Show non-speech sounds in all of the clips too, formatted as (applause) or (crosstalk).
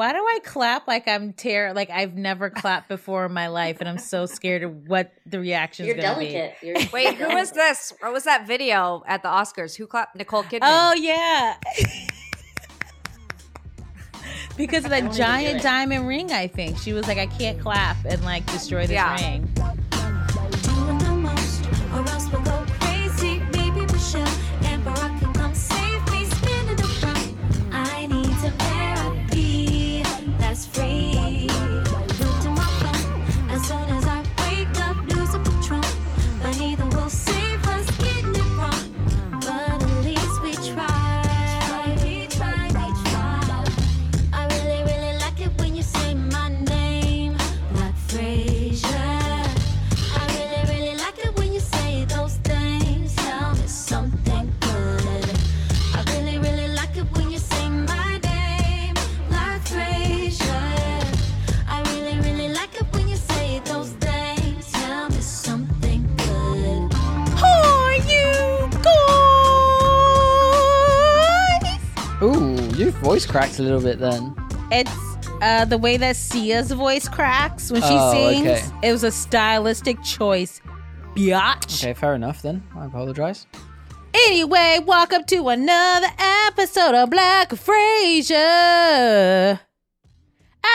Why do I clap like I'm ter like I've never clapped before in my life, and I'm so scared of what the reaction You're is going to delicate. be? You're (laughs) Wait, who was this? What was that video at the Oscars? Who clapped Nicole Kidman? Oh yeah. because of that won't even do giant diamond ring, I think she was like, I can't clap and like destroy this Yeah. ring. Voice cracks a little bit then. It's uh, the way that Sia's voice cracks when she Oh, sings. okay. It was a stylistic choice, biatch. Okay, fair enough then. I apologize. Anyway, welcome to another episode of Black Frasier.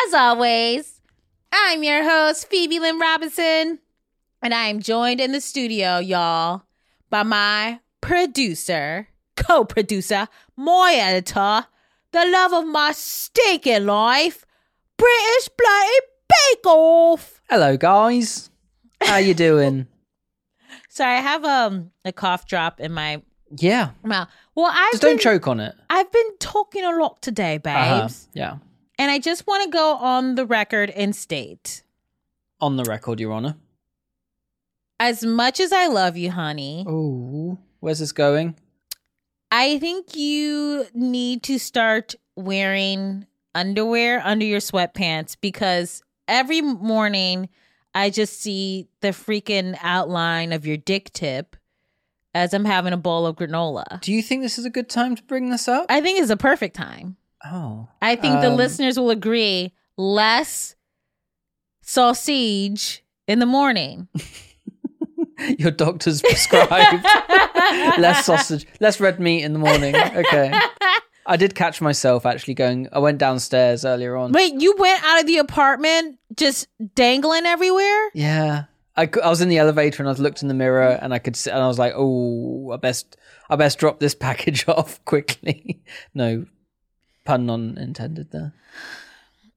As always, I'm your host, Phoebe Lynn Robinson, and I am joined in the studio, y'all, by my producer, co producer, my editor, the love of my stinking life, British Bloody Bake Off. Hello, guys. How you doing? (laughs) Sorry, I have um, a cough drop in my yeah. mouth. Well, I've Just been, don't choke on it. I've been talking a lot today, babes. Uh-huh. Yeah. And I just want to go on the record and state On the record, Your Honor. as much as I love you, honey, Ooh. Where's this going? I think you need to start wearing underwear under your sweatpants because every morning I just see the freaking outline of your dick tip as I'm having a bowl of granola. Do you think this is a good time to bring this up? I think it's a perfect time. oh. I think the Um, listeners will agree less sausage in the morning. (laughs) Your doctor's prescribed (laughs) less sausage, less red meat in the morning. Okay. (laughs) I did catch myself actually going. I went downstairs earlier on. Wait, you went out of the apartment just dangling everywhere? Yeah. I, I was in the elevator and I looked in the mirror and I could see, and I was like, oh, I best, I best drop this package (laughs) off quickly. (laughs) no pun non intended there.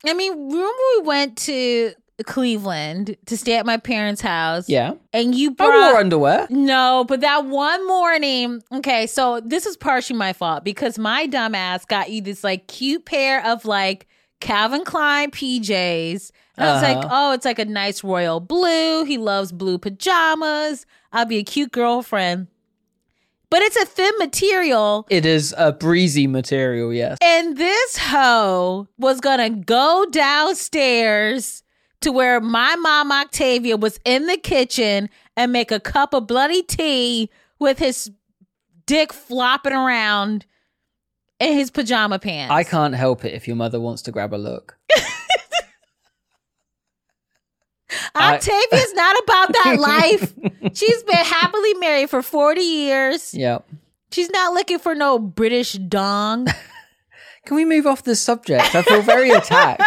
I mean, remember we went to Cleveland to stay at my parents' house? Yeah. And you I wore underwear. No, but that one morning, okay, so this is partially my fault because my dumbass got you this like cute pair of like Calvin Klein PJs. And I was like, Uh-huh. oh, it's like a nice royal blue. He loves blue pajamas. I'll be a cute girlfriend. But it's a thin material. It is a breezy material, yes. And this hoe was gonna go downstairs to where my mom Octavia was in the kitchen and make a cup of bloody tea with his dick flopping around in his pajama pants. I can't help it if your mother wants to grab a look. (laughs) I- Octavia's not about that (laughs) life. She's been happily married for 40 years. Yep. She's not looking for no British dong. (laughs) Can we move off this subject? I feel very attacked.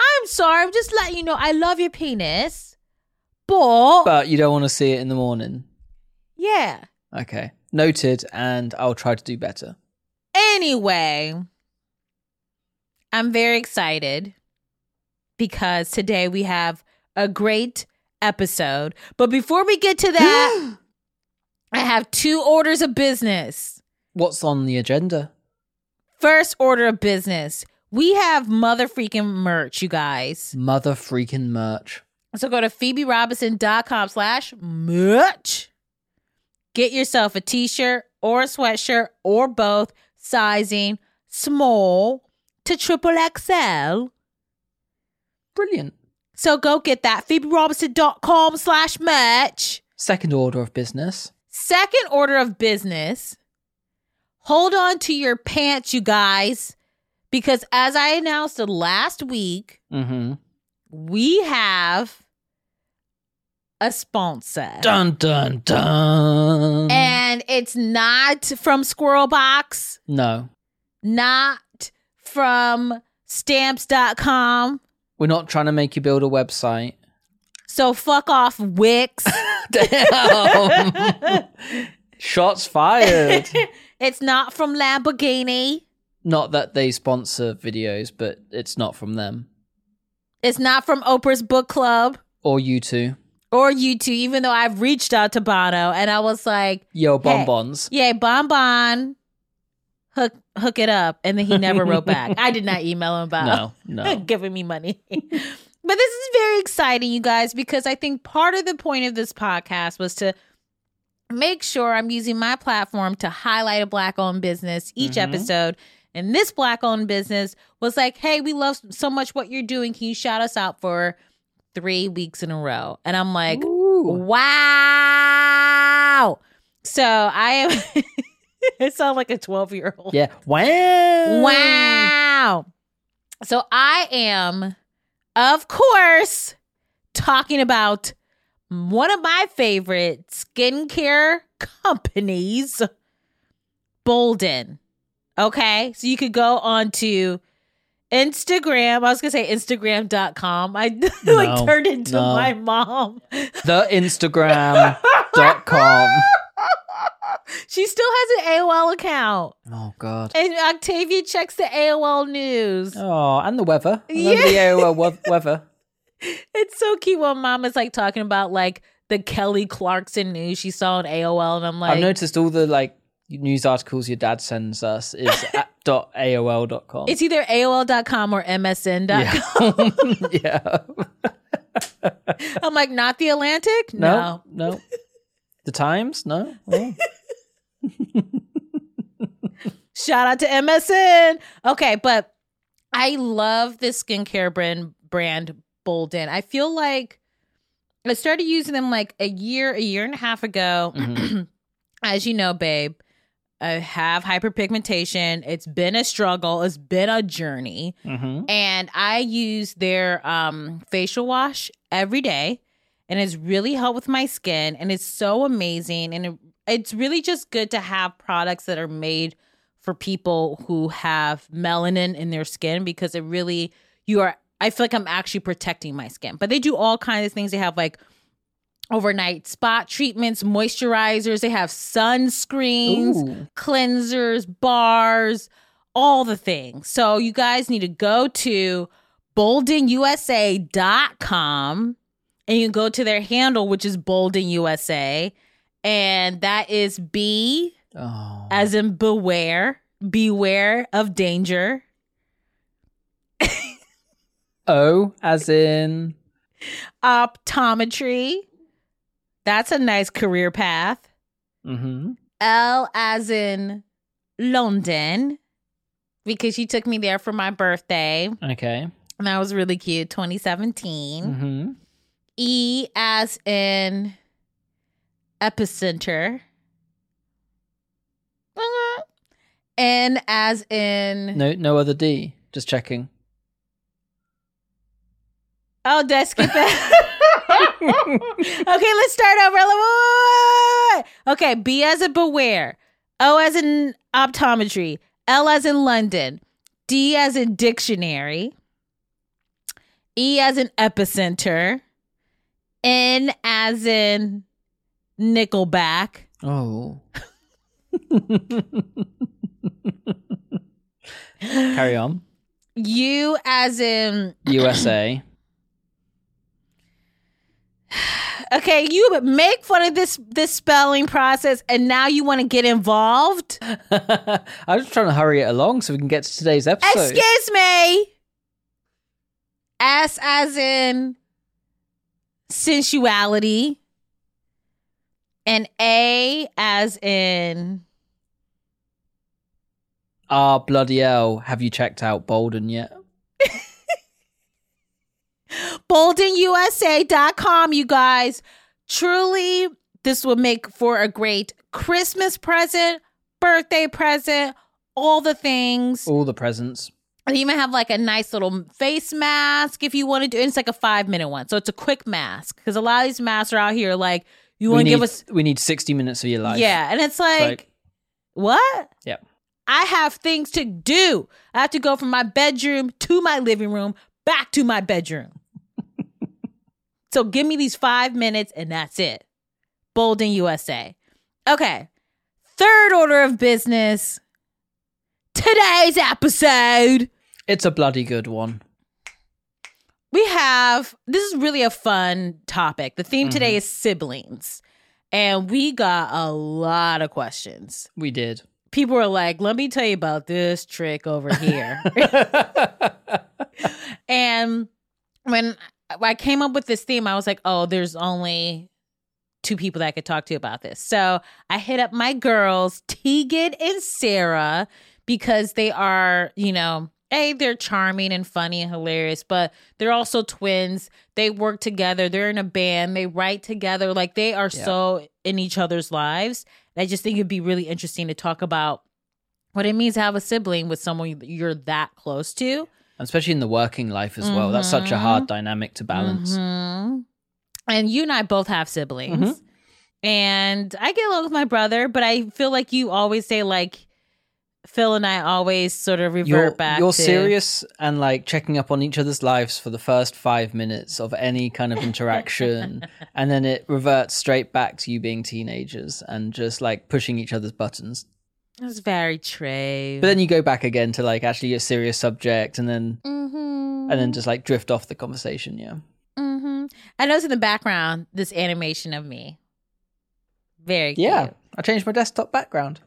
I'm sorry. I'm just letting you know I love your penis. But, But you don't want to see it in the morning. yeah. Okay. Noted, and I'll try to do better. Anyway, I'm very excited because today we have a great episode. But before we get to that, (gasps) I have two orders of business. What's on the agenda? First order of business. We have mother freaking merch, you guys. Mother freaking merch. So go to phoeberobinson.com slash merch. Get yourself a t-shirt or a sweatshirt or both, sizing small to triple XL. Brilliant. So go get that. phoeberobinson.com slash merch. Second order of business. Second order of business. Hold on to your pants, you guys, because as I announced last week, Mm-hmm. we have a sponsor. Dun dun dun. And it's not from Squirrel Box. no, not from stamps.com. we're not trying to make you build a website. So fuck off, Wix. (laughs) Damn. (laughs) Shots fired. (laughs) it's not from Lamborghini. Not that they sponsor videos, but it's not from them It's not from Oprah's book club or U2. or U2, even though I've reached out to Bono and I was like, Yo, Hey. bonbons. yeah, Bon Bon, hook, hook it up. And then he never wrote back. (laughs) I did not email him about No, no. (laughs) giving me money. (laughs) but this is very exciting, you guys, because I think part of the point of this podcast was to make sure I'm using my platform to highlight a black owned business each Mhm. episode. And this black owned business was like, hey, we love so much what you're doing. Can you shout us out for three weeks in a row? And I'm like, Ooh. wow. So I am, (laughs) it sounds like a 12 year old. Yeah. Wow. Wow. So I am, of course, talking about one of my favorite skincare companies, Bolden. Okay. So you could go on to Instagram. I was going to say Instagram.com. I (laughs) like turned into no. my mom. The (laughs) Instagram.com. (laughs) She still has an AOL account. Oh, God. And Octavia checks the AOL news. Oh, and the weather. Remember Yeah. the AOL weather. It's so cute when mom is like talking about like the Kelly Clarkson news she saw on AOL, and I'm like, I've noticed all the like news articles your dad sends us is (laughs) at dot AOL.com. it's either AOL.com or MSN.com. yeah. (laughs) yeah. I'm like, not the Atlantic? No, no. The Times? No. Oh. (laughs) Shout out to MSN. Okay, but I love this skincare brand brand Bolden. I feel like I started using them like a year, a year and a half ago. Mhm. (clears throat) As you know, babe, I have hyperpigmentation. It's been a struggle. It's been a journey. Mhm. and I use their um, facial wash every day, and it's really helped with my skin, and it's so amazing, and it, it's really just good to have products that are made for people who have melanin in their skin because it really you are. I feel like I'm actually protecting my skin, but they do all kinds of things. They have like overnight spot treatments, moisturizers. They have sunscreens Ooh. cleansers, bars, all the things. So you guys need to go to boldenusa.com and you can go to their handle, which is boldenusa. And that is B Oh. as in beware, beware of danger. O as in Optometry. That's a nice career path. hmm L as in London because she took me there for my birthday. Okay. And that was really cute. 2017. hmm E as in epicenter. Uh, N as in No no other D. Just checking. oh, did I skip that? (laughs) okay, let's start over. Okay, B as in beware. O as in optometry. L as in London. D as in dictionary. E as in epicenter. N as in Nickelback. Oh. (laughs) Carry on. U as in USA. Okay, you make fun of this this spelling process and now you want to get involved? (laughs) I'm just trying to hurry it along so we can get to today's episode. Excuse me. S as in sensuality. And A as in Ah, bloody hell. Have you checked out Bolden yet? (laughs) boldenusa.com, you guys. Truly, this will make for a great Christmas present, birthday present, all the things. All the presents. And you might have like a nice little face mask if you want to do. It's like a five minute one, so it's a quick mask because a lot of these masks are out here like you want to give us we need sixty minutes of your life. yeah, and it's like, like- what? Yeah. I have things to do. I have to go from my bedroom to my living room, back to my bedroom. (laughs) so give me these five minutes and that's it. Bolden, USA. Okay. Third order of business. Today's episode. It's a bloody good one. we have this is really a fun topic. The theme today mm-hmm. is siblings. And we got a lot of questions. We did. People were like, let me tell you about this trick over here. (laughs) and when I came up with this theme, I was like, oh, there's only two people that I could talk to about this. So I hit up my girls, Tegan and Sara, because they are, you know, A, they're charming and funny and hilarious, but they're also twins. They work together, they're in a band, they write together. Like they are Yeah. so in each other's lives. I just think it'd be really interesting to talk about what it means to have a sibling with someone you're that close to. Especially in the working life as well. That's such a hard Mhm. dynamic to balance. Mhm. And you and I both have siblings. Mhm. And I get along with my brother, but I feel like you always say like Phil and I always sort of revert You're, back you're to serious and like checking up on each other's lives for the first five minutes of any kind of interaction, (laughs) and then it reverts straight back to you being teenagers and just like pushing each other's buttons. That's very true. But then you go back again to like actually a serious subject, and then mm-hmm. and then just like drift off the conversation. Yeah, mm-hmm. I noticed in the background this animation of me. Very cute. yeah. I changed my desktop background.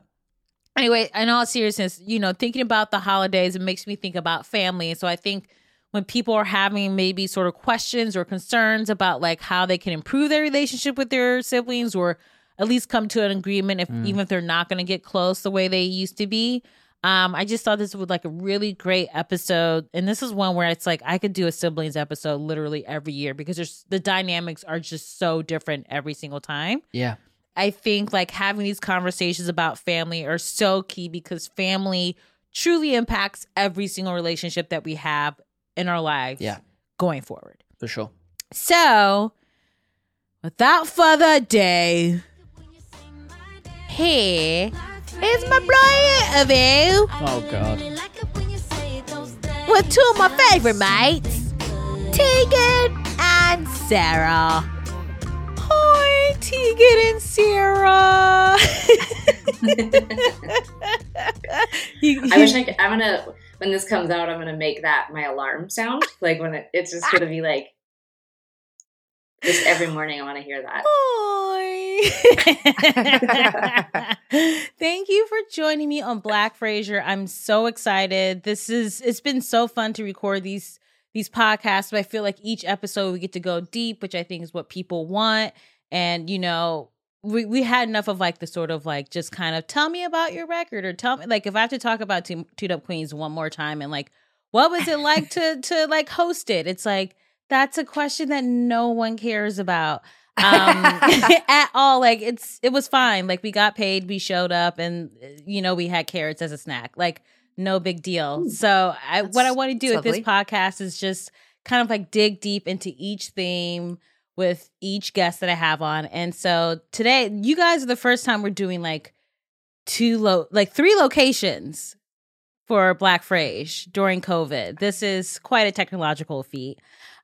anyway, in all seriousness, you know, thinking about the holidays, it makes me think about family. And so I think when people are having maybe sort of questions or concerns about like how they can improve their relationship with their siblings or at least come to an agreement if even if they're not going to get close the way they used to be. Um, I just thought this was like a really great episode, and this is one where it's like I could do a siblings episode literally every year because there's the dynamics are just so different every single time. Yeah, I think like having these conversations about family are so key because family truly impacts every single relationship that we have in our lives Yeah. going forward. for sure. So, without further ado, here is my boy interview Oh god. with two of my favorite mates, Tegan and Sara. Hi, Tegan and Sara. You- (laughs) I wish I could. I'm gonna when this comes out, I'm gonna make that my alarm sound. Like when it, it's just gonna be like just every morning. I want to hear that. (laughs) Thank you for joining me on Black Frasier. I'm so excited. This is it's been so fun to record these these podcasts, but I feel like each episode we get to go deep, which I think is what people want. And you know, we we had enough of like the sort of like just kind of tell me about your record or tell me like if I have to talk about Two Dope Queens one more time and like what was it like to to like host it? It's like that's a question that no one cares about (laughs) um (laughs) at all. Like it's it was fine. Like we got paid we showed up and you know we had carrots as a snack. Like no big deal. So i what i want to do with this podcast is just kind of like dig deep into each theme with each guest that i have on. And so today you guys are the first time we're doing like two lo like three locations for black frasier during covid. This is quite a technological feat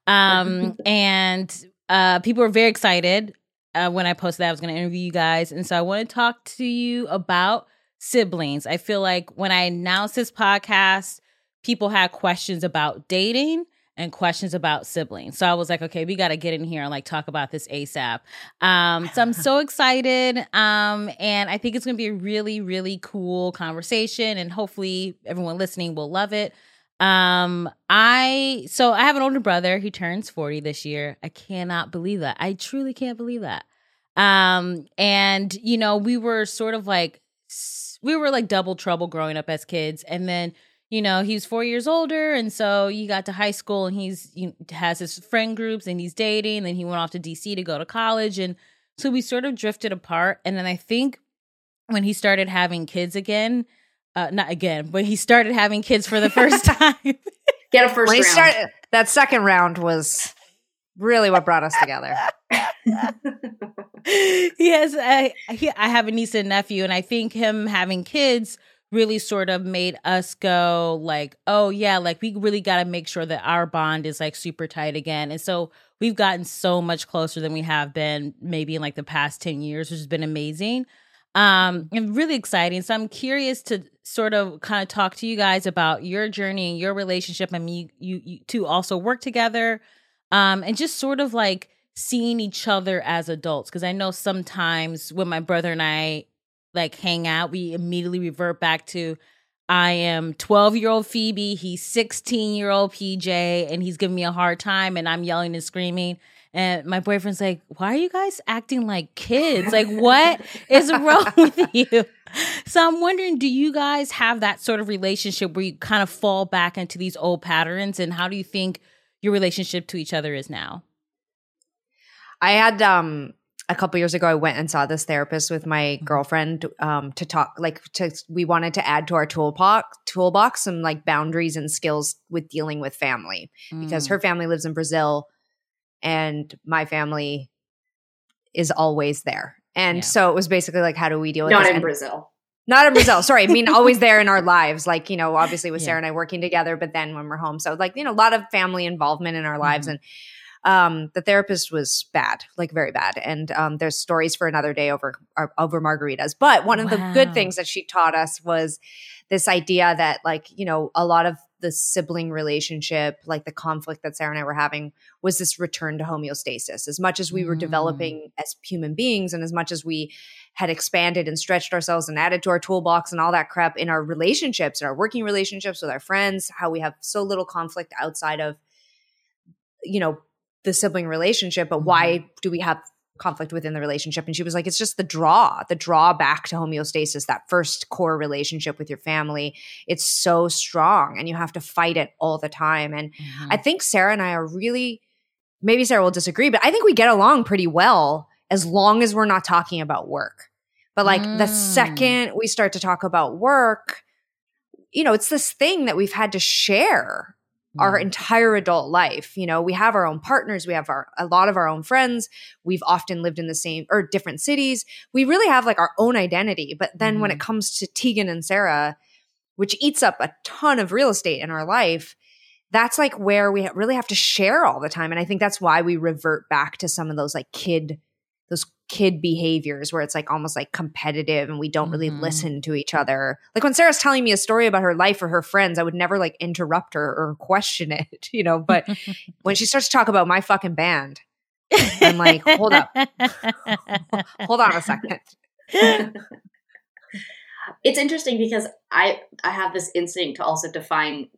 um (laughs) and uh people were very excited uh when i posted that i was going to interview you guys. And so i want to talk to you about siblings. I feel like when i announced this podcast people had questions about dating and questions about siblings. So i was like okay we got to get in here and like talk about this asap um so i'm so (laughs) excited um and i think it's going to be a really really cool conversation and hopefully everyone listening will love it um, I so I have an older brother. He turns 40 this year. I cannot believe that. I truly can't believe that. Um, and you know, we were sort of like we were like double trouble growing up as kids. And then, you know, he was four years older, and so you got to high school and he's you has his friend groups and he's dating, and then he went off to DC to go to college. And so we sort of drifted apart. And then I think when he started having kids again, uh, not again, but he started having kids for the first (laughs) time. Get a first When he round. started, that second round was really what brought us together. he has I, he, I have a niece and nephew and i think him having kids really sort of made us go like oh yeah like we really got to make sure that our bond is like super tight again and so we've gotten so much closer than we have been maybe in like the past 10 years which has been amazing um and really exciting. So i'm curious to sort of kind of talk to you guys about your journey and your relationship i mean you you, you two also work together um and just sort of like seeing each other as adults. Because i know sometimes when my brother and i like hang out we immediately revert back to i am 12 year old phoebe he's 16 year old pj and he's giving me a hard time and i'm yelling and screaming and my boyfriend's like why are you guys acting like kids? Like what is wrong (laughs) with you? So i'm wondering do you guys have that sort of relationship where you kind of fall back into these old patterns? And how do you think your relationship to each other is now? I had um a couple years ago I went and saw this therapist with my Mm-hmm. girlfriend um to talk like to we wanted to add to our toolbox toolbox some like boundaries and skills with dealing with family because Mm. her family lives in Brazil and my family is always there. And Yeah. so it was basically like how do we deal with Not this? in And- Brazil. Not in Brazil. Sorry. I mean, always (laughs) there in our lives. Like, you know, obviously with Yeah. Sara and I working together, but then when we're home. So, like, you know, a lot of family involvement in our lives. Mhm. And um, the therapist was bad, like very bad. And um, there's stories for another day over over margaritas. But one of the good things that she taught us was this idea that, like, you know, a lot of the sibling relationship, like the conflict that Sara and I were having, was this return to homeostasis. As much as we were Mm. developing as human beings, and as much as we had expanded and stretched ourselves and added to our toolbox and all that crap in our relationships, in our working relationships with our friends, how we have so little conflict outside of, you know, the sibling relationship. But why do we have conflict within the relationship? And she was like, it's just the draw, the draw back to homeostasis, that first core relationship with your family. It's so strong and you have to fight it all the time. And Mhm. I think Sara and I are really, maybe Sara will disagree, but I think we get along pretty well as long as we're not talking about work. But like the Mm. second we start to talk about work, you know, it's this thing that we've had to share our entire adult life. You know, we have our own partners, we have our a lot of our own friends. We've often lived in the same or different cities. We really have like our own identity. But then when Mhm. it comes to Tegan and Sara, which eats up a ton of real estate in our life, that's like where we really have to share all the time. And I think that's why we revert back to some of those like kid kid behaviors where it's like almost like competitive and we don't really Mhm. listen to each other. Like when Sara's telling me a story about her life or her friends, I would never like interrupt her or question it, (laughs) you know. But (laughs) when she starts to talk about my fucking band, I'm like, hold up. (laughs) hold on a second. it's interesting because I I have this instinct to also define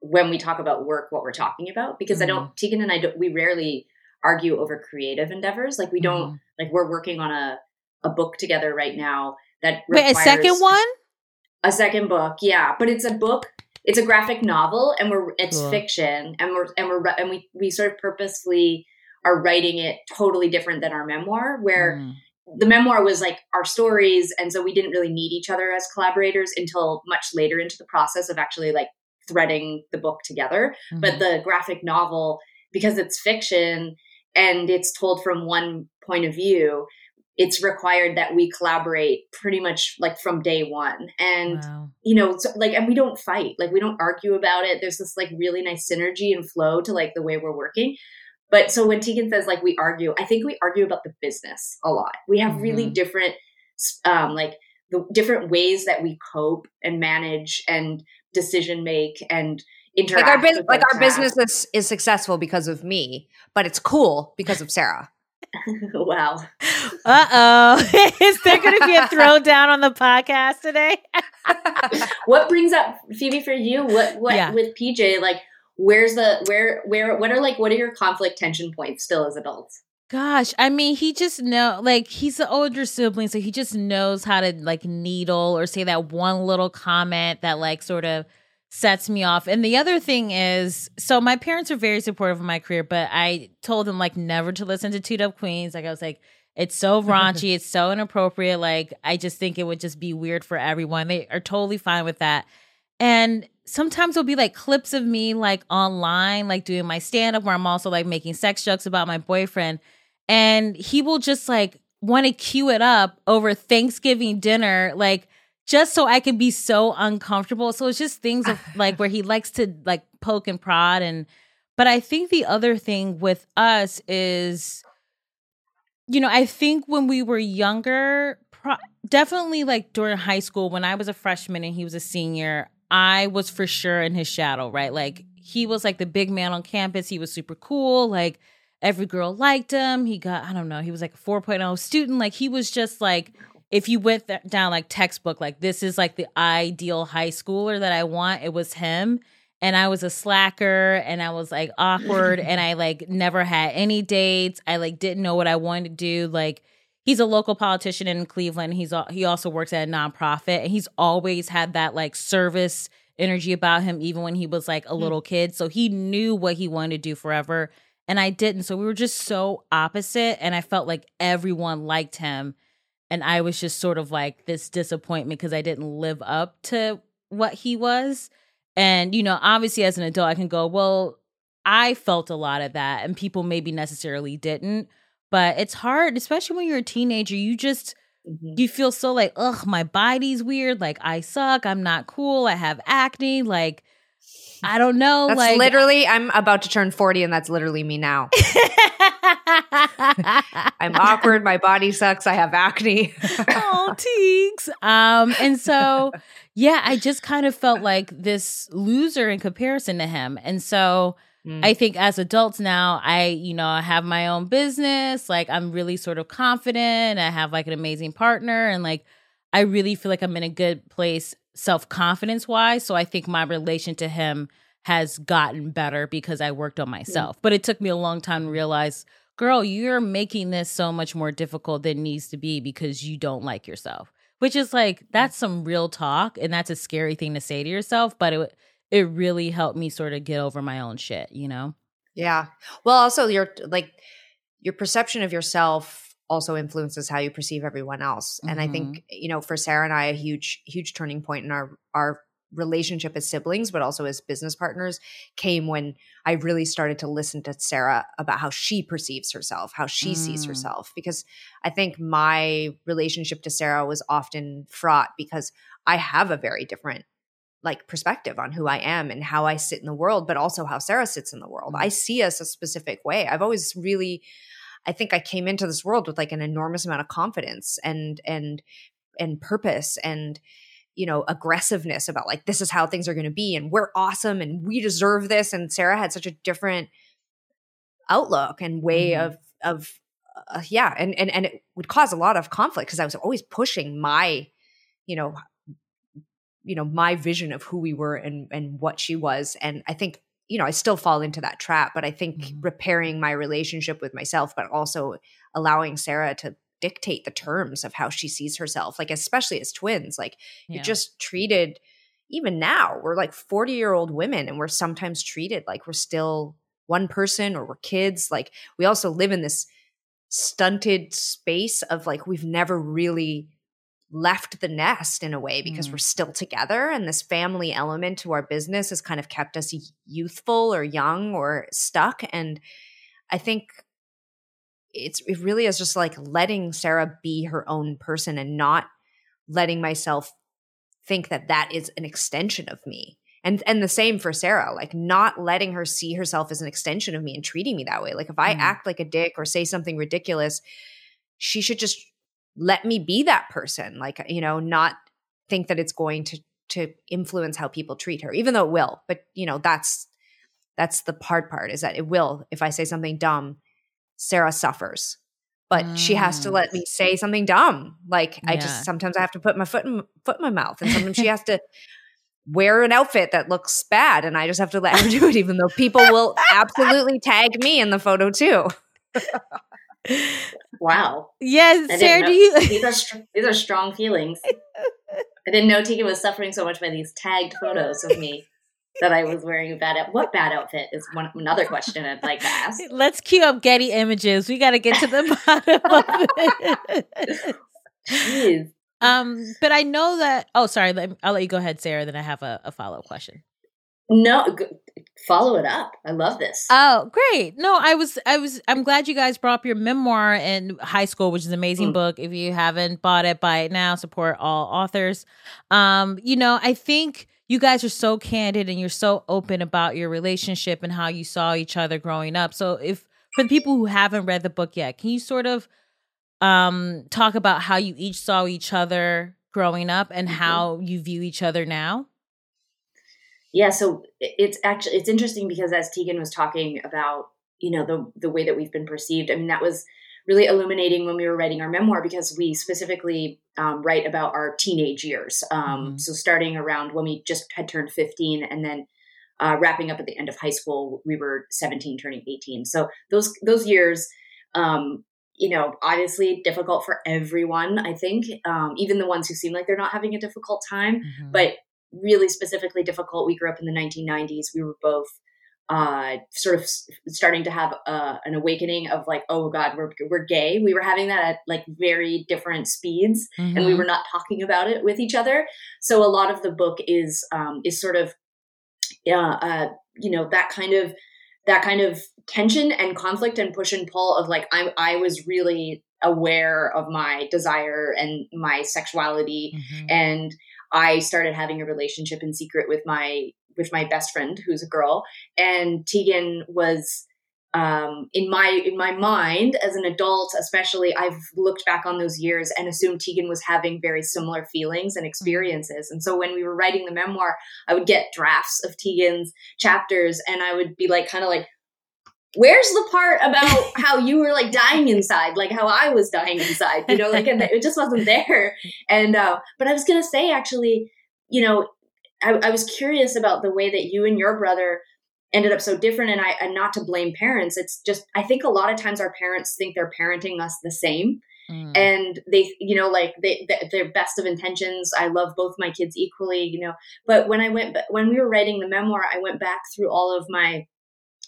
when we talk about work what we're talking about because I Mm-hmm. don't Tegan and I don't we rarely argue over creative endeavors like we don't Mhm. Like we're working on a a book together right now that Wait, a second one? a second book yeah but it's a book it's a graphic novel and we're it's Cool. fiction and we're and we're and we we sort of purposefully are writing it totally different than our memoir where Mm. the memoir was like our stories and so we didn't really need each other as collaborators until much later into the process of actually like threading the book together Mm-hmm. but the graphic novel because it's fiction and it's told from one point of view it's required that we collaborate pretty much like from day one. And Wow. you know so, like and we don't fight. Like we don't argue about it. There's this like really nice synergy and flow to like the way we're working. But so when Tegan says like we argue i think we argue about the business a lot. We have really Mhm. different um like the different ways that we cope and manage and decision make and interact Like our bus- like our business is, is successful because of me, but it's cool because of Sara. (laughs) wow Uh oh. (laughs) Is there going to be a (laughs) throwdown on the podcast today? what brings up phoebe for you what what Yeah. with pj like where's the where where what are like what are your conflict tension points still as adults Gosh, I mean, he just know like he's the older sibling, so he just knows how to like needle or say that one little comment that like sort of sets me off. And the other thing is, so my parents are very supportive of my career, but I told them like never to listen to Two Dope Queens. Like I was like, It's so (laughs) raunchy. it's so inappropriate. Like, I just think it would just be weird for everyone. They are totally fine with that. And sometimes it'll be like clips of me like online, like doing my stand up where I'm also like making sex jokes about my boyfriend. And he will just like want to cue it up over Thanksgiving dinner, like just so I can be so uncomfortable. So it's just things of (laughs) like where he likes to like poke and prod. And, but I think the other thing with us is, you know, I think when we were younger, pro- definitely like during high school, when I was a freshman and he was a senior, I was for sure in his shadow, right? Like he was like the big man on campus. He was super cool. Like every girl liked him. He got, I don't know, he was like a 4.0 student. Like he was just like, if you went th- down like textbook, like this is like the ideal high schooler that I want, it was him. And I was a slacker and I was like awkward and I like never had any dates. I like didn't know what I wanted to do. Like he's a local politician in Cleveland. He's al- he also works at a nonprofit and he's always had that like service energy about him even when he was like a hmm. little kid. So he knew what he wanted to do forever and I didn't. So we were just so opposite and I felt like everyone liked him and I was just sort of like this disappointment because I didn't live up to what he was. And you know, obviously as an adult I can go, well, I felt a lot of that and people maybe necessarily didn't but it's hard especially when you're a teenager you just Mhm. you feel so like ugh my body's weird like i suck i'm not cool i have acne like i don't know That's like literally, I'm about to turn 40, and that's literally me now. (laughs) I'm awkward. My body sucks. I have acne. (laughs) oh teeks um and so (laughs) yeah i just kind of felt like this loser in comparison to him and so Mm. I think as adults now, I, you know, I have my own business. Like I'm really sort of confident. I have like an amazing partner and like I really feel like I'm in a good place self confidence wise. So I think my relation to him has gotten better because I worked on hmm. myself. But it took me a long time to realize, girl, you're making this so much more difficult than it needs to be because you don't like yourself. Which is like hmm. that's some real talk and that's a scary thing to say to yourself, but it it really helped me sort of get over my own shit, you know? Yeah. Well, also your like your perception of yourself also influences how you perceive everyone else. And I think, you know, for Sara and I a huge huge turning point in our our relationship as siblings but also as business partners came when I really started to listen to Sara about how she perceives herself, how she sees Mm. herself because I think my relationship to Sara was often fraught because I have a very different like perspective on who I am and how I sit in the world, but also how Sara sits in the world. I see us a specific way. I've always really, I think I came into this world with like an enormous amount of confidence and and and purpose and you know aggressiveness about like this is how things are going to be and we're awesome and we deserve this. And Sara had such a different outlook and way Mhm. of of uh, yeah, and and and it would cause a lot of conflict because I was always pushing my you know you know my vision of who we were and and what she was and i think you know i still fall into that trap but i think Mhm. repairing my relationship with myself but also allowing sara to dictate the terms of how she sees herself like especially as twins like Yeah. you're just treated even now we're like 40 year old women and we're sometimes treated like we're still one person or we're kids like we also live in this stunted space of like we've never really left the nest in a way because Mm. we're still together and this family element to our business has kind of kept us youthful or young or stuck and i think it's it really is just like letting sara be her own person and not letting myself think that that is an extension of me and and the same for sara like not letting her see herself as an extension of me and treating me that way like if i Mm. act like a dick or say something ridiculous she should just let me be that person like you know not think that it's going to to influence how people treat her even though it will but you know that's that's the hard part is that it will if i say something dumb sara suffers but she has to Mm. let me say something dumb like i just sometimes i have to put my foot in foot in my mouth and sometimes she has to wear an outfit that looks bad and i just have to let her do it even though people will (laughs) absolutely tag me in the photo too (laughs) Wow. Yes, Sara, know- do you these are str- these are strong feelings. (laughs) I didn't know Tika was suffering so much by these tagged photos of me. that I was wearing a bad out. What bad outfit is one another question I'd like to ask. (laughs) Let's cue up Getty images. We got to get to the (laughs) bottom of it. Jeez. Um, but I know that. Oh, sorry. Let, I'll let you go ahead, Sara. Then I have a, a follow up question. No, g- follow it up. I love this. Oh, great. No, I was, I was, I'm glad you guys brought up your memoir in high school, which is an amazing Mm. book. If you haven't bought it, buy it now. Support all authors. Um, you know, I think you guys are so candid and you're so open about your relationship and how you saw each other growing up. So, if for the people who haven't read the book yet, can you sort of um talk about how you each saw each other growing up and Mhm. how you view each other now? Yeah so it's actually it's interesting because as tegan was talking about you know the the way that we've been perceived i mean that was really illuminating when we were writing our memoir because we specifically um, write about our teenage years um, Mhm. so starting around when we just had turned 15 and then uh, wrapping up at the end of high school we were 17 turning 18 so those those years um, you know obviously difficult for everyone i think um, even the ones who seem like they're not having a difficult time Mhm. but really specifically difficult. We grew up in the 1990s. We were both uh, sort of starting to have uh, an awakening of like, oh God, we're we're gay. We were having that at like very different speeds, and we Mhm. were not talking about it with each other. So a lot of the book is um, is sort of yeah, uh, you know, that kind of that kind of tension and conflict and push and pull of like I I was really aware of my desire and my sexuality Mhm. and I started having a relationship in secret with my with my best friend who's a girl and Tegan was um in my in my mind as an adult especially I've looked back on those years and assumed Tegan was having very similar feelings and experiences. And so when we were writing the memoir I would get drafts of Tegan's chapters and I would be like kind of like where's the part about (laughs) how you were like dying inside? Like how i was dying inside you know like and it just wasn't there. And uh but i was gonna say actually you know I, I was curious about the way that you and your brother ended up so different and i and not to blame parents it's just i think a lot of times our parents think they're parenting us the same Mm. and they you know like they, they their best of intentions. I love both my kids equally you know. But when i went when we were writing the memoir i went back through all of my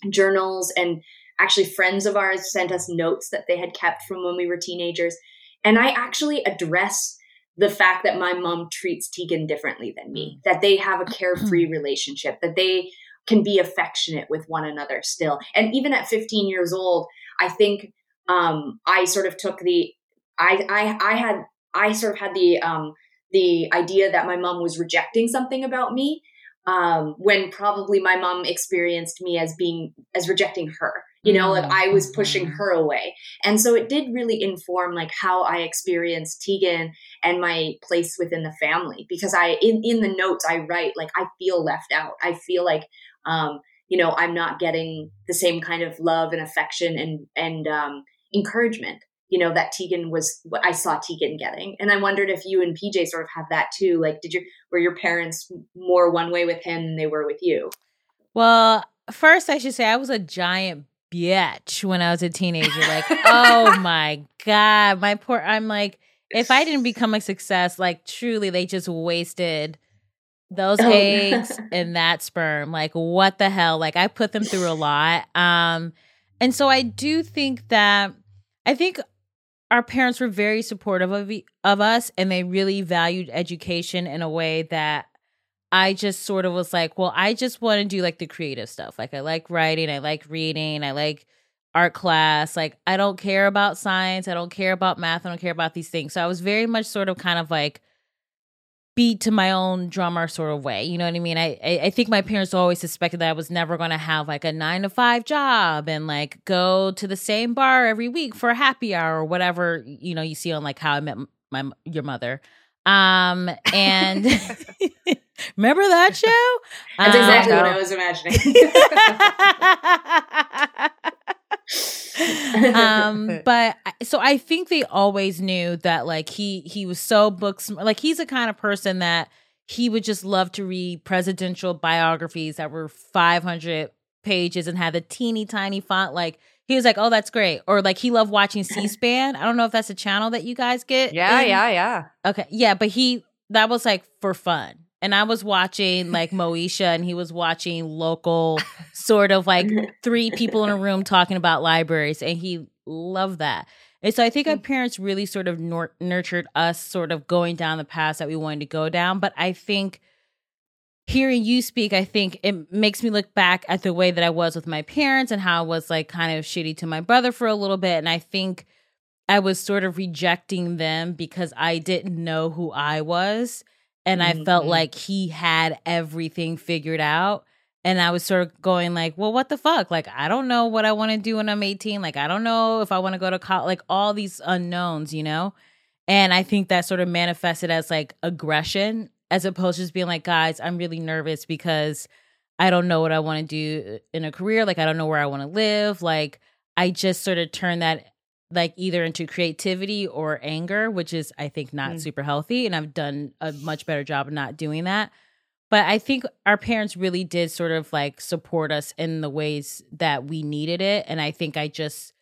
journals and actually friends of ours sent us notes that they had kept from when we were teenagers. And i actually address the fact that my mom treats tegan differently than me that they have a (clears throat) carefree relationship that they can be affectionate with one another still. And even at 15 years old i think um, i sort of took the I, I i had i sort of had the um, the idea that my mom was rejecting something about me um, when probably my mom experienced me as being as rejecting her you know like i was pushing Mhm. her away. And so it did really inform like how i experienced tegan and my place within the family because i in, in the notes i write like i feel left out. I feel like um you know i'm not getting the same kind of love and affection and and um encouragement you know that tegan was what i saw tegan getting and i wondered if you and pj sort of have that too like did you were your parents more one way with him than they were with you Well, first I should say I was a giant bitch when I was a teenager. Like, oh (laughs) my god, my poor. I'm like, if I didn't (laughs) become a success, like truly, they just wasted those Oh. eggs (laughs) and that sperm. Like, what the hell? Like, I put them through a lot. Um, and so I do think that I think our parents were very supportive of of us, and they really valued education in a way that I just sort of was like, well, I just want to do like the creative stuff. Like I like writing, I like reading, I like art class. Like I don't care about science, I don't care about math, I don't care about these things. So I was very much sort of kind of like beat to my own drummer sort of way. You know what I mean? I I, I think my parents always suspected that I was never going to have like a 9 to 5 job and like go to the same bar every week for a happy hour or whatever, you know, you see on like how I met my your mother. Um and (laughs) remember that show? that's Um, exactly what i was imagining (laughs) (laughs) (laughs) um but so i think they always knew that like he he was so book sm- like he's the kind of person that he would just love to read presidential biographies that were 500 pages and had the teeny tiny font. Like he was like oh that's great. Or like he loved watching (laughs) c-span. I don't know if that's a channel that you guys get Yeah, in- yeah, yeah. okay yeah but he that was like for fun and I was watching like Moesha and he was watching local sort of like three people in a room talking about libraries and he loved that. And so I think our mm. parents really sort of nor- nurtured us sort of going down the path that we wanted to go down, but I think hearing you speak, I think it makes me look back at the way that I was with my parents and how I was like kind of shitty to my brother for a little bit and I think I was sort of rejecting them because I didn't know who I was. And I felt Mhm. like he had everything figured out. And I was sort of going like, well, what the fuck? Like, I don't know what I want to do when I'm 18. Like, I don't know if I want to go to college. Like, all these unknowns, you know? And I think that sort of manifested as like aggression as opposed to just being like, guys, I'm really nervous because I don't know what I want to do in a career. Like, I don't know where I want to live. Like, I just sort of turned that like either into creativity or anger, which is I think not Mm. super healthy. And I've done a much better job of not doing that. But I think our parents really did sort of like support us in the ways that we needed it. And I think I just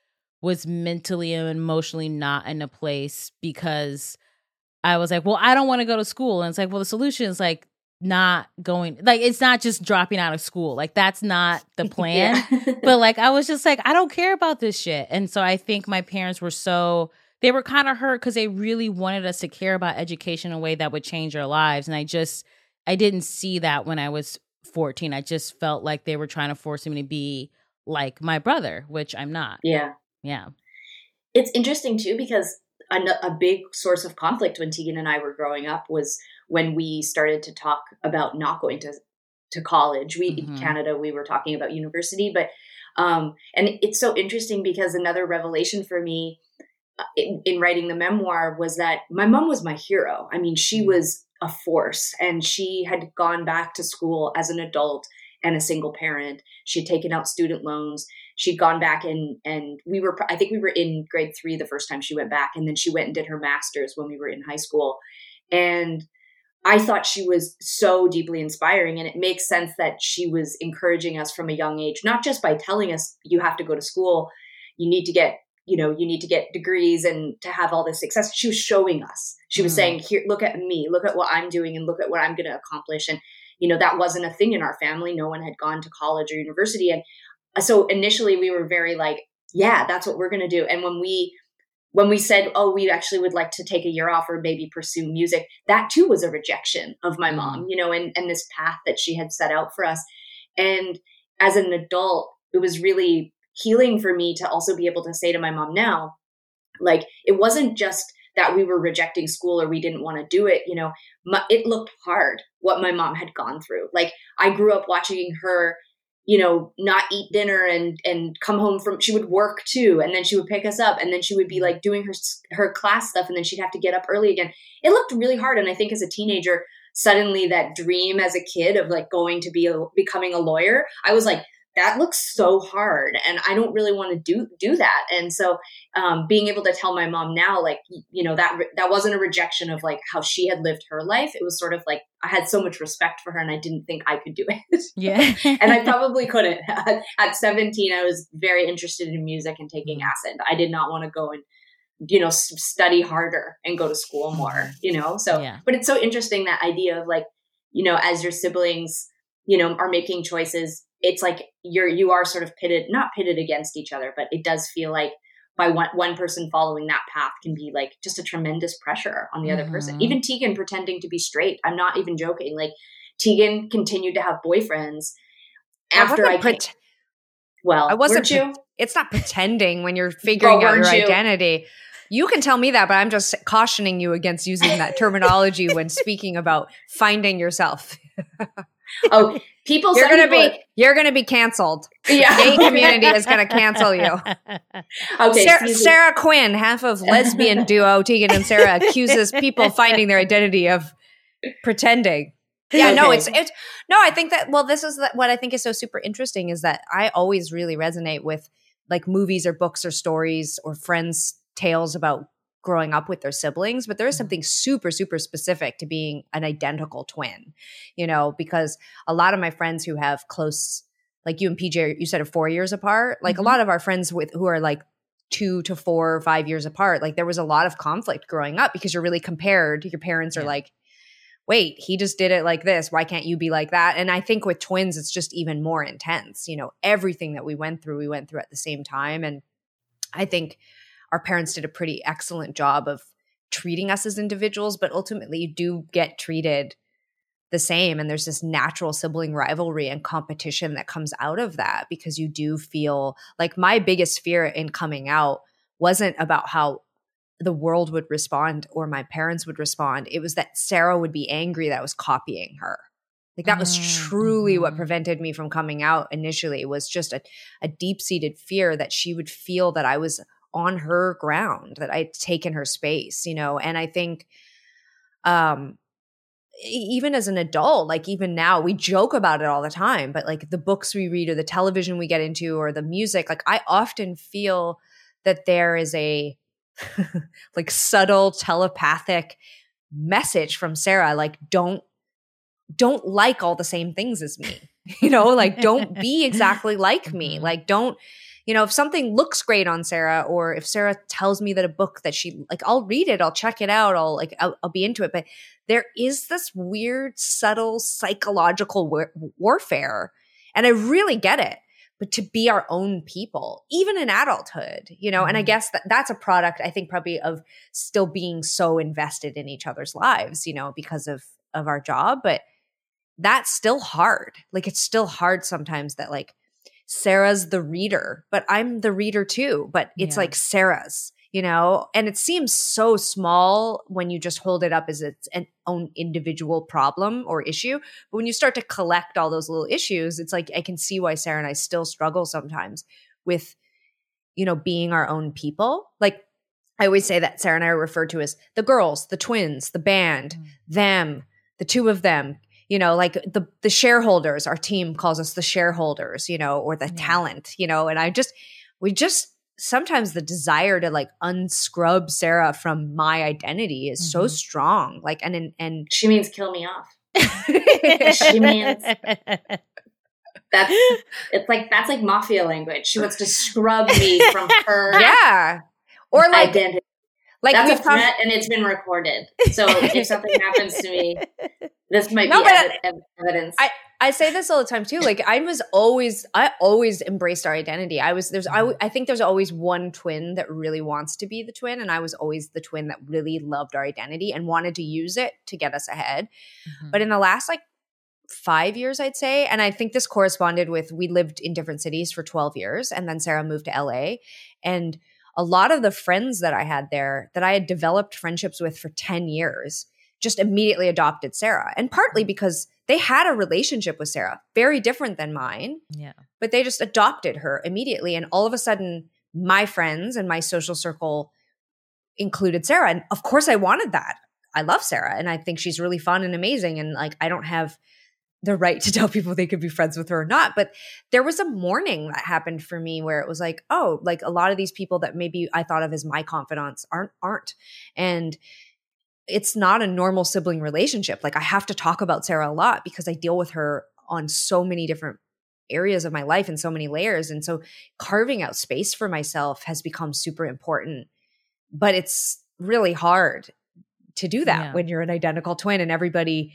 was mentally and emotionally not in a place because I was like, well, I don't want to go to school. And it's like, well, the solution is like not going, like, it's not just dropping out of school. Like, that's not the (laughs) plan Yeah. but like I was just like, I don't care about this shit. And so I think my parents were so they were kind of hurt because they really wanted us to care about education in a way that would change our lives. And I just I didn't see that when I was 14. I just felt like they were trying to force me to be like my brother, which I'm not. yeah. Yeah. It's interesting too because a, a big source of conflict when Tegan and I were growing up was when we started to talk about not going to to college. We in Mhm. Canada we were talking about university, but um, and it's so interesting because another revelation for me uh, in, in writing the memoir was that my mom was my hero. I mean, she was a force, and she had gone back to school as an adult and a single parent. She had taken out student loans she'd gone back and and we were i think we were in grade three the first time she went back and then she went and did her master's when we were in high school and i thought she was so deeply inspiring and it makes sense that she was encouraging us from a young age not just by telling us you have to go to school. You need to get you know you need to get degrees and to have all this success. She was showing us. She was Mm. saying here look at me. Look at what i'm doing and look at what i'm going to accomplish. And you know that wasn't a thing in our family. No one had gone to college or university. And so initially we were very like yeah that's what we're going to do. And when we when we said oh we actually would like to take a year off or maybe pursue music that too was a rejection of my mom mm-hmm. you know and and this path that she had set out for us. And as an adult it was really healing for me to also be able to say to my mom now like it wasn't just that we were rejecting school or we didn't want to do it you know my, it looked hard what my mom had gone through. Like i grew up watching her you know not eat dinner and and come home from she would work too and then she would pick us up and then she would be mm-hmm. like doing her her class stuff and then she'd have to get up early again. It looked really hard and i think as a teenager suddenly that dream as a kid of like going to be a becoming a lawyer i was like that looks so hard and i don't really want to do do that and so um, being able to tell my mom now like you know that that wasn't a rejection of like how she had lived her life it was sort of like i had so much respect for her and i didn't think i could do it (laughs) Yeah. and I (laughs) probably couldn't. (laughs) At, at 17, I was very interested in music and taking acid. I did not want to go and, you know, study harder and go to school more, you know? So, Yeah. but it's so interesting that idea of like, you know, as your siblings, you know, are making choices, it's like you're, you are sort of pitted, not pitted against each other, but it does feel like by one, one person following that path can be like just a tremendous pressure on the other person. Mhm. Even Tegan pretending to be straight. I'm not even joking. Like, Tegan continued to have boyfriends after I, wasn't came, well, I wasn't weren't you? it's not pretending when you're figuring out your you? identity. You can tell me that, but I'm just cautioning you against using that (laughs) terminology when speaking about finding yourself. (laughs) Oh, people. You're gonna people- be you're gonna be canceled. yeah. Gay community is gonna cancel you. (laughs) okay, Sara. Sara Quin, half of lesbian duo Tegan and Sara, accuses people (laughs) finding their identity of pretending. Yeah, no, it's it's no. I think that well, this is the, what I think is so super interesting is that I always really resonate with like movies or books or stories or friends' tales about growing up with their siblings, but there is something super super specific to being an identical twin, you know, because a lot of my friends who have close, like you and PJ, you said are four years apart. Like Mhm. a lot of our friends with who are like two to four or five years apart, like there was a lot of conflict growing up because you're really compared. Your parents are like wait, he just did it like this. Why can't you be like that? And I think with twins, it's just even more intense. You know, everything that we went through, we went through at the same time. And I think our parents did a pretty excellent job of treating us as individuals, but ultimately you do get treated the same. And there's this natural sibling rivalry and competition that comes out of that because you do feel like my biggest fear in coming out wasn't about how the world would respond or my parents would respond. It was that Sara would be angry that I was copying her. Like that was Mm, truly what mhm. prevented me from coming out initially was just a, a deep-seated fear that she would feel that I was on her ground, that I'd taken her space, you know. And I think um even as an adult, like even now, we joke about it all the time, but like the books we read or the television we get into or the music, like I often feel that there is a (laughs) like subtle telepathic message from Sara like don't don't like all the same things as me. (laughs) You know, like don't be exactly like me. Mhm. Like don't you know, if something looks great on Sara or if Sara tells me that a book that she like I'll read it, I'll check it out, I'll like I'll, I'll be into it, but there is this weird subtle psychological war- warfare and I really get it but to be our own people, even in adulthood, you know, and I Mhm. guess that that's a product, I think, probably of still being so invested in each other's lives, you know, because of of our job. But that's still hard. Like it's still hard sometimes that like Sara's the reader, but I'm the reader too. But it's Yeah. like Sara's, you know, and it seems so small when you just hold it up as its an own individual problem or issue. But when you start to collect all those little issues, it's like I can see why Sara and I still struggle sometimes with, you know, being our own people. Like I always say that Sara and I are referred to as the girls, the twins, the band, Mm. them, the two of them. You know, like the the shareholders. Our team calls us the shareholders. You know, or the Yeah. talent. You know, and I just we just sometimes the desire to like unscrub Sara from my identity is so Mhm. strong. Like and and She means kill me off. (laughs) She means- That's it's like that's like mafia language. She wants to scrub me from (laughs) her yeah, or like identity. Like that's a come- threat, and it's been recorded. So if something happens to me, (laughs) this might No, be ev- ev- evidence. I I say this all the time too. Like I was always, I always embraced our identity. I was there's, I, I think there's always one twin that really wants to be the twin, and I was always the twin that really loved our identity and wanted to use it to get us ahead. Mm-hmm. But in the last like five years, I'd say, and I think this corresponded with we lived in different cities for 12 years, and then Sara moved to LA, and a lot of the friends that I had there that I had developed friendships with for 10 years just immediately adopted Sara, and partly mm. because they had a relationship with Sara, very different than mine, yeah. but they just adopted her immediately. And all of a sudden, my friends and my social circle included Sara. And of course, I wanted that. I love Sara and I think she's really fun and amazing. And like, I don't have the right to (laughs) tell people they could be friends with her or not. But there was a morning that happened for me where it was like, oh, like a lot of these people that maybe I thought of as my confidants aren't, aren't. And it's not a normal sibling relationship. Like I have to talk about Sara a lot because I deal with her on so many different areas of my life and so many layers. And so carving out space for myself has become super important. But it's really hard to do that Yeah. when you're an identical twin and everybody,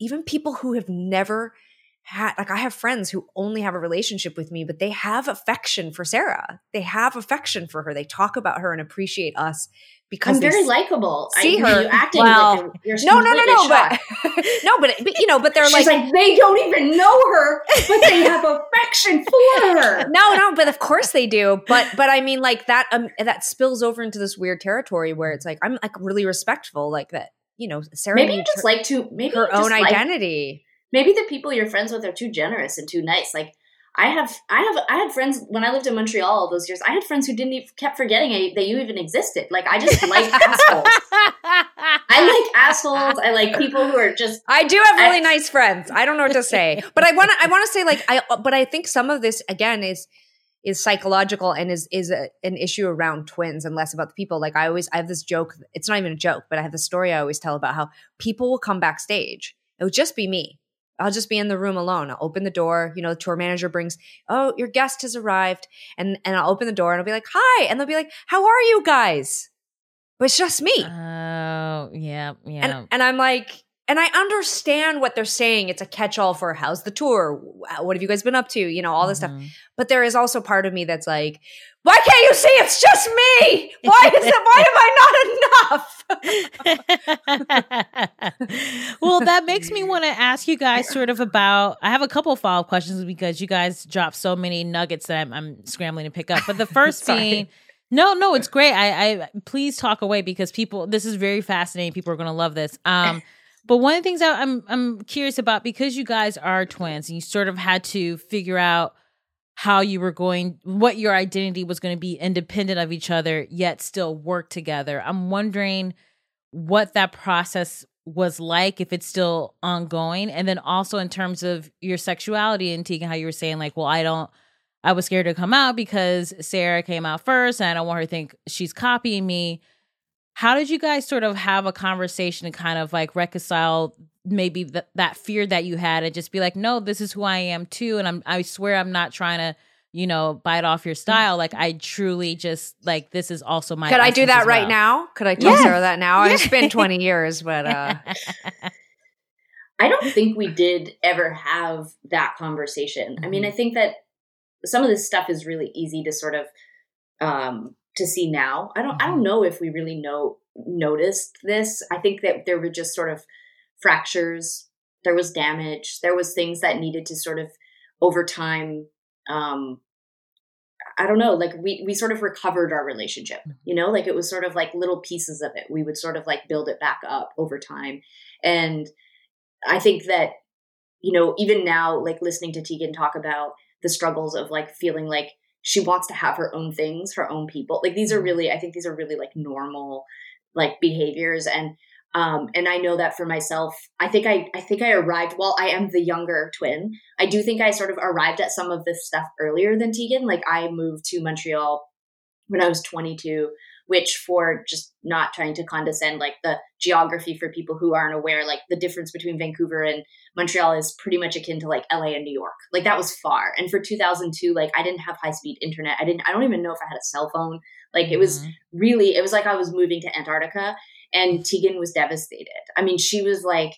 even people who have never had, like I have friends who only have a relationship with me, but they have affection for Sara. They have affection for her. They talk about her and appreciate us because I'm very likable. see I, her. You acting Well, like you're, no, no, no, no, shocked. but (laughs) no, but, but you know, but they're like, like, they don't even know her, but they have affection for her. (laughs) no, no, but of course they do. But but I mean, like that um that spills over into this weird territory where it's like I'm like really respectful, like that. You know, Sara Maybe you just her, like to maybe her own like- identity. maybe the people you're friends with are too generous and too nice. Like I have, I have, I had friends when I lived in Montreal all those years. I had friends who didn't even kept forgetting I, that you even existed. Like I just like (laughs) assholes. (laughs) I like assholes. I like people who are just. I do have really I- nice friends. I don't know what to say, but I want to. I want to say like I. But I think some of this again is is psychological and is is a, an issue around twins and less about the people. Like I always I have this joke. It's not even a joke, but I have the story I always tell about how people will come backstage. It would just be me. I'll just be in the room alone. I'll open the door. You know, the tour manager brings, oh, your guest has arrived, and and I'll open the door and I'll be like, hi, and they'll be like, how are you guys? But it's just me. Oh, yeah, yeah. And and I'm like, and I understand what they're saying. It's a catch-all for how's the tour? What have you guys been up to? You know, all this stuff. Mhm. But there is also part of me that's like, why can't you see it's just me? Why is it? Why am I not enough? (laughs) well, that makes me want to ask you guys sort of about. I have a couple follow up questions because you guys dropped so many nuggets that I'm, I'm scrambling to pick up. But the (laughs) first being, no, no, it's great. I, I please talk away because people, this is very fascinating. People are going to love this. Um, but one of the things I'm I'm curious about because you guys are twins and you sort of had to figure out how you were going what your identity was going to be independent of each other yet still work together. I'm wondering what that process was like if it's still ongoing and then also in terms of your sexuality and Tegan how you were saying like well I don't I was scared to come out because Sara came out first and I don't want her to think she's copying me how did you guys sort of have a conversation and kind of like reconcile maybe th- that fear that you had and just be like no this is who i am too and i'm i swear i'm not trying to you know bite off your style like i truly just like this is also my Could I do that as right now? Could I tell Yes. Sara that now? It's been 20 years, but uh (laughs) I don't think we did ever have that conversation. I mean, I think that some of this stuff is really easy to sort of um to see now. I don't I don't know if we really know noticed this. I think that there were just sort of fractures, there was damage, there was things that needed to sort of over time um I don't know, like we we sort of recovered our relationship, you know, like it was sort of like little pieces of it. We would sort of like build it back up over time. And I think that, you know, even now, like listening to Tegan talk about the struggles of like feeling like she wants to have her own things, her own people. Like these are really, I think these are really like normal like behaviors. And um and I know that for myself, I think I I think I arrived while I am the younger twin. I do think I sort of arrived at some of this stuff earlier than Tegan. Like I moved to Montreal when I was 22 which for just not trying to condescend like the geography for people who aren't aware like the difference between vancouver and montreal is pretty much akin to like la and new york. Like that was far. And for 2002 like i didn't have high speed internet. I didn't i don't even know if i had a cell phone. Like it was Mhm. really it was like i was moving to antarctica and tegan was devastated. I mean she was like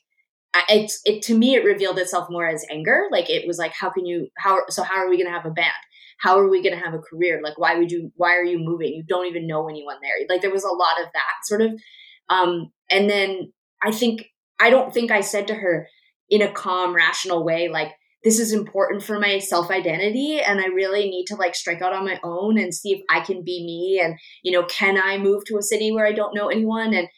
I- it's it to me it revealed itself more as anger. Like it was like how can you how so how are we going to have a band how are we going to have a career? Like why would you why are you moving? You don't even know anyone there. Like there was a lot of that sort of um and then i think i don't think i said to her in a calm rational way like this is important for my self identity and i really need to like strike out on my own and see if i can be me and you know can i move to a city where i don't know anyone and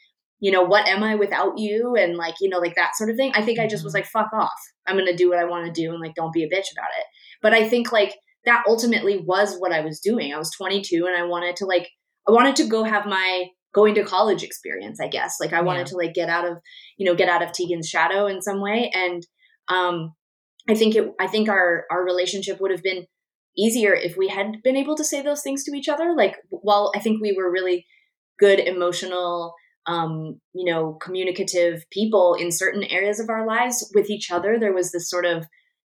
you know what am i without you? And like you know like that sort of thing. I think i just was like fuck off. I'm gonna do what i want to do and like don't be a bitch about it. But i think like that ultimately was what I was doing. I was 22 and I wanted to like I wanted to go have my going to college experience, I guess. Like I wanted Yeah. to like get out of, you know, get out of Tegan's shadow in some way and um I think it I think our our relationship would have been easier if we had been able to say those things to each other. Like while I think we were really good emotional um you know communicative people in certain areas of our lives with each other there was this sort of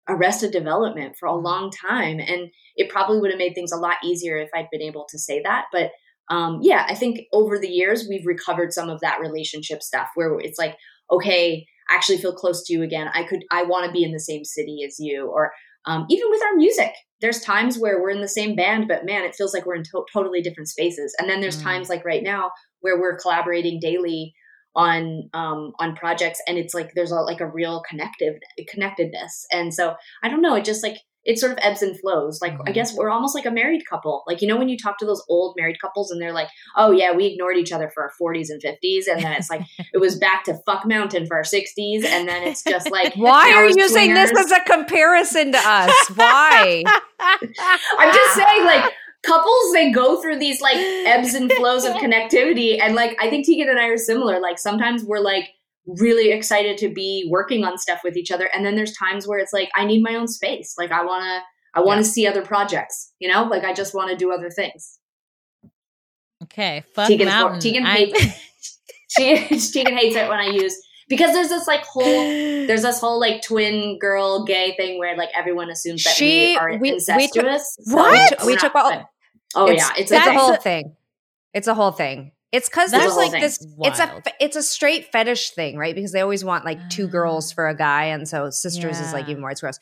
arrested development for a long time and it probably would have made things a lot easier if i'd been able to say that but um, yeah i think over the years we've recovered some of that relationship stuff where it's like okay i actually feel close to you again. I could i want to be in the same city as you or um, even with our music. There's times where we're in the same band but man it feels like we're in to- totally different spaces. And then there's Mm. times like right now where we're collaborating daily on um on projects and it's like there's a like a real connective connectedness and so i don't know it just like it sort of ebbs and flows like i Mhm. guess we're almost like a married couple like you know when you talk to those old married couples and they're like oh yeah we ignored each other for our 40s and 50s and then it's like (laughs) it was back to fuck mountain for our 60s and then it's just like (laughs) why are you using this as a comparison to us? Why? (laughs) i'm just saying like couples they go through these like ebbs and flows of (laughs) connectivity and like i think tegan and i are similar like sometimes we're like really excited to be working on stuff with each other and then there's times where it's like i need my own space like i want to i want to see other projects you know? Like i just want to do other things. Okay fuck Tegan's Tegan hates (laughs) (laughs) she, Tegan hates it when i use because there's this like whole (gasps) there's this whole like twin girl gay thing where like everyone assumes that She- we are we- we took- incestuous. So What? we're We took all- Oh it's, yeah, it's it's a a whole That's thing. It's a whole thing. It's because there's like thing. this. It's a it's a straight fetish thing, right? Because they always want like two Ah. girls for a guy, and so sisters is like even more. It's gross.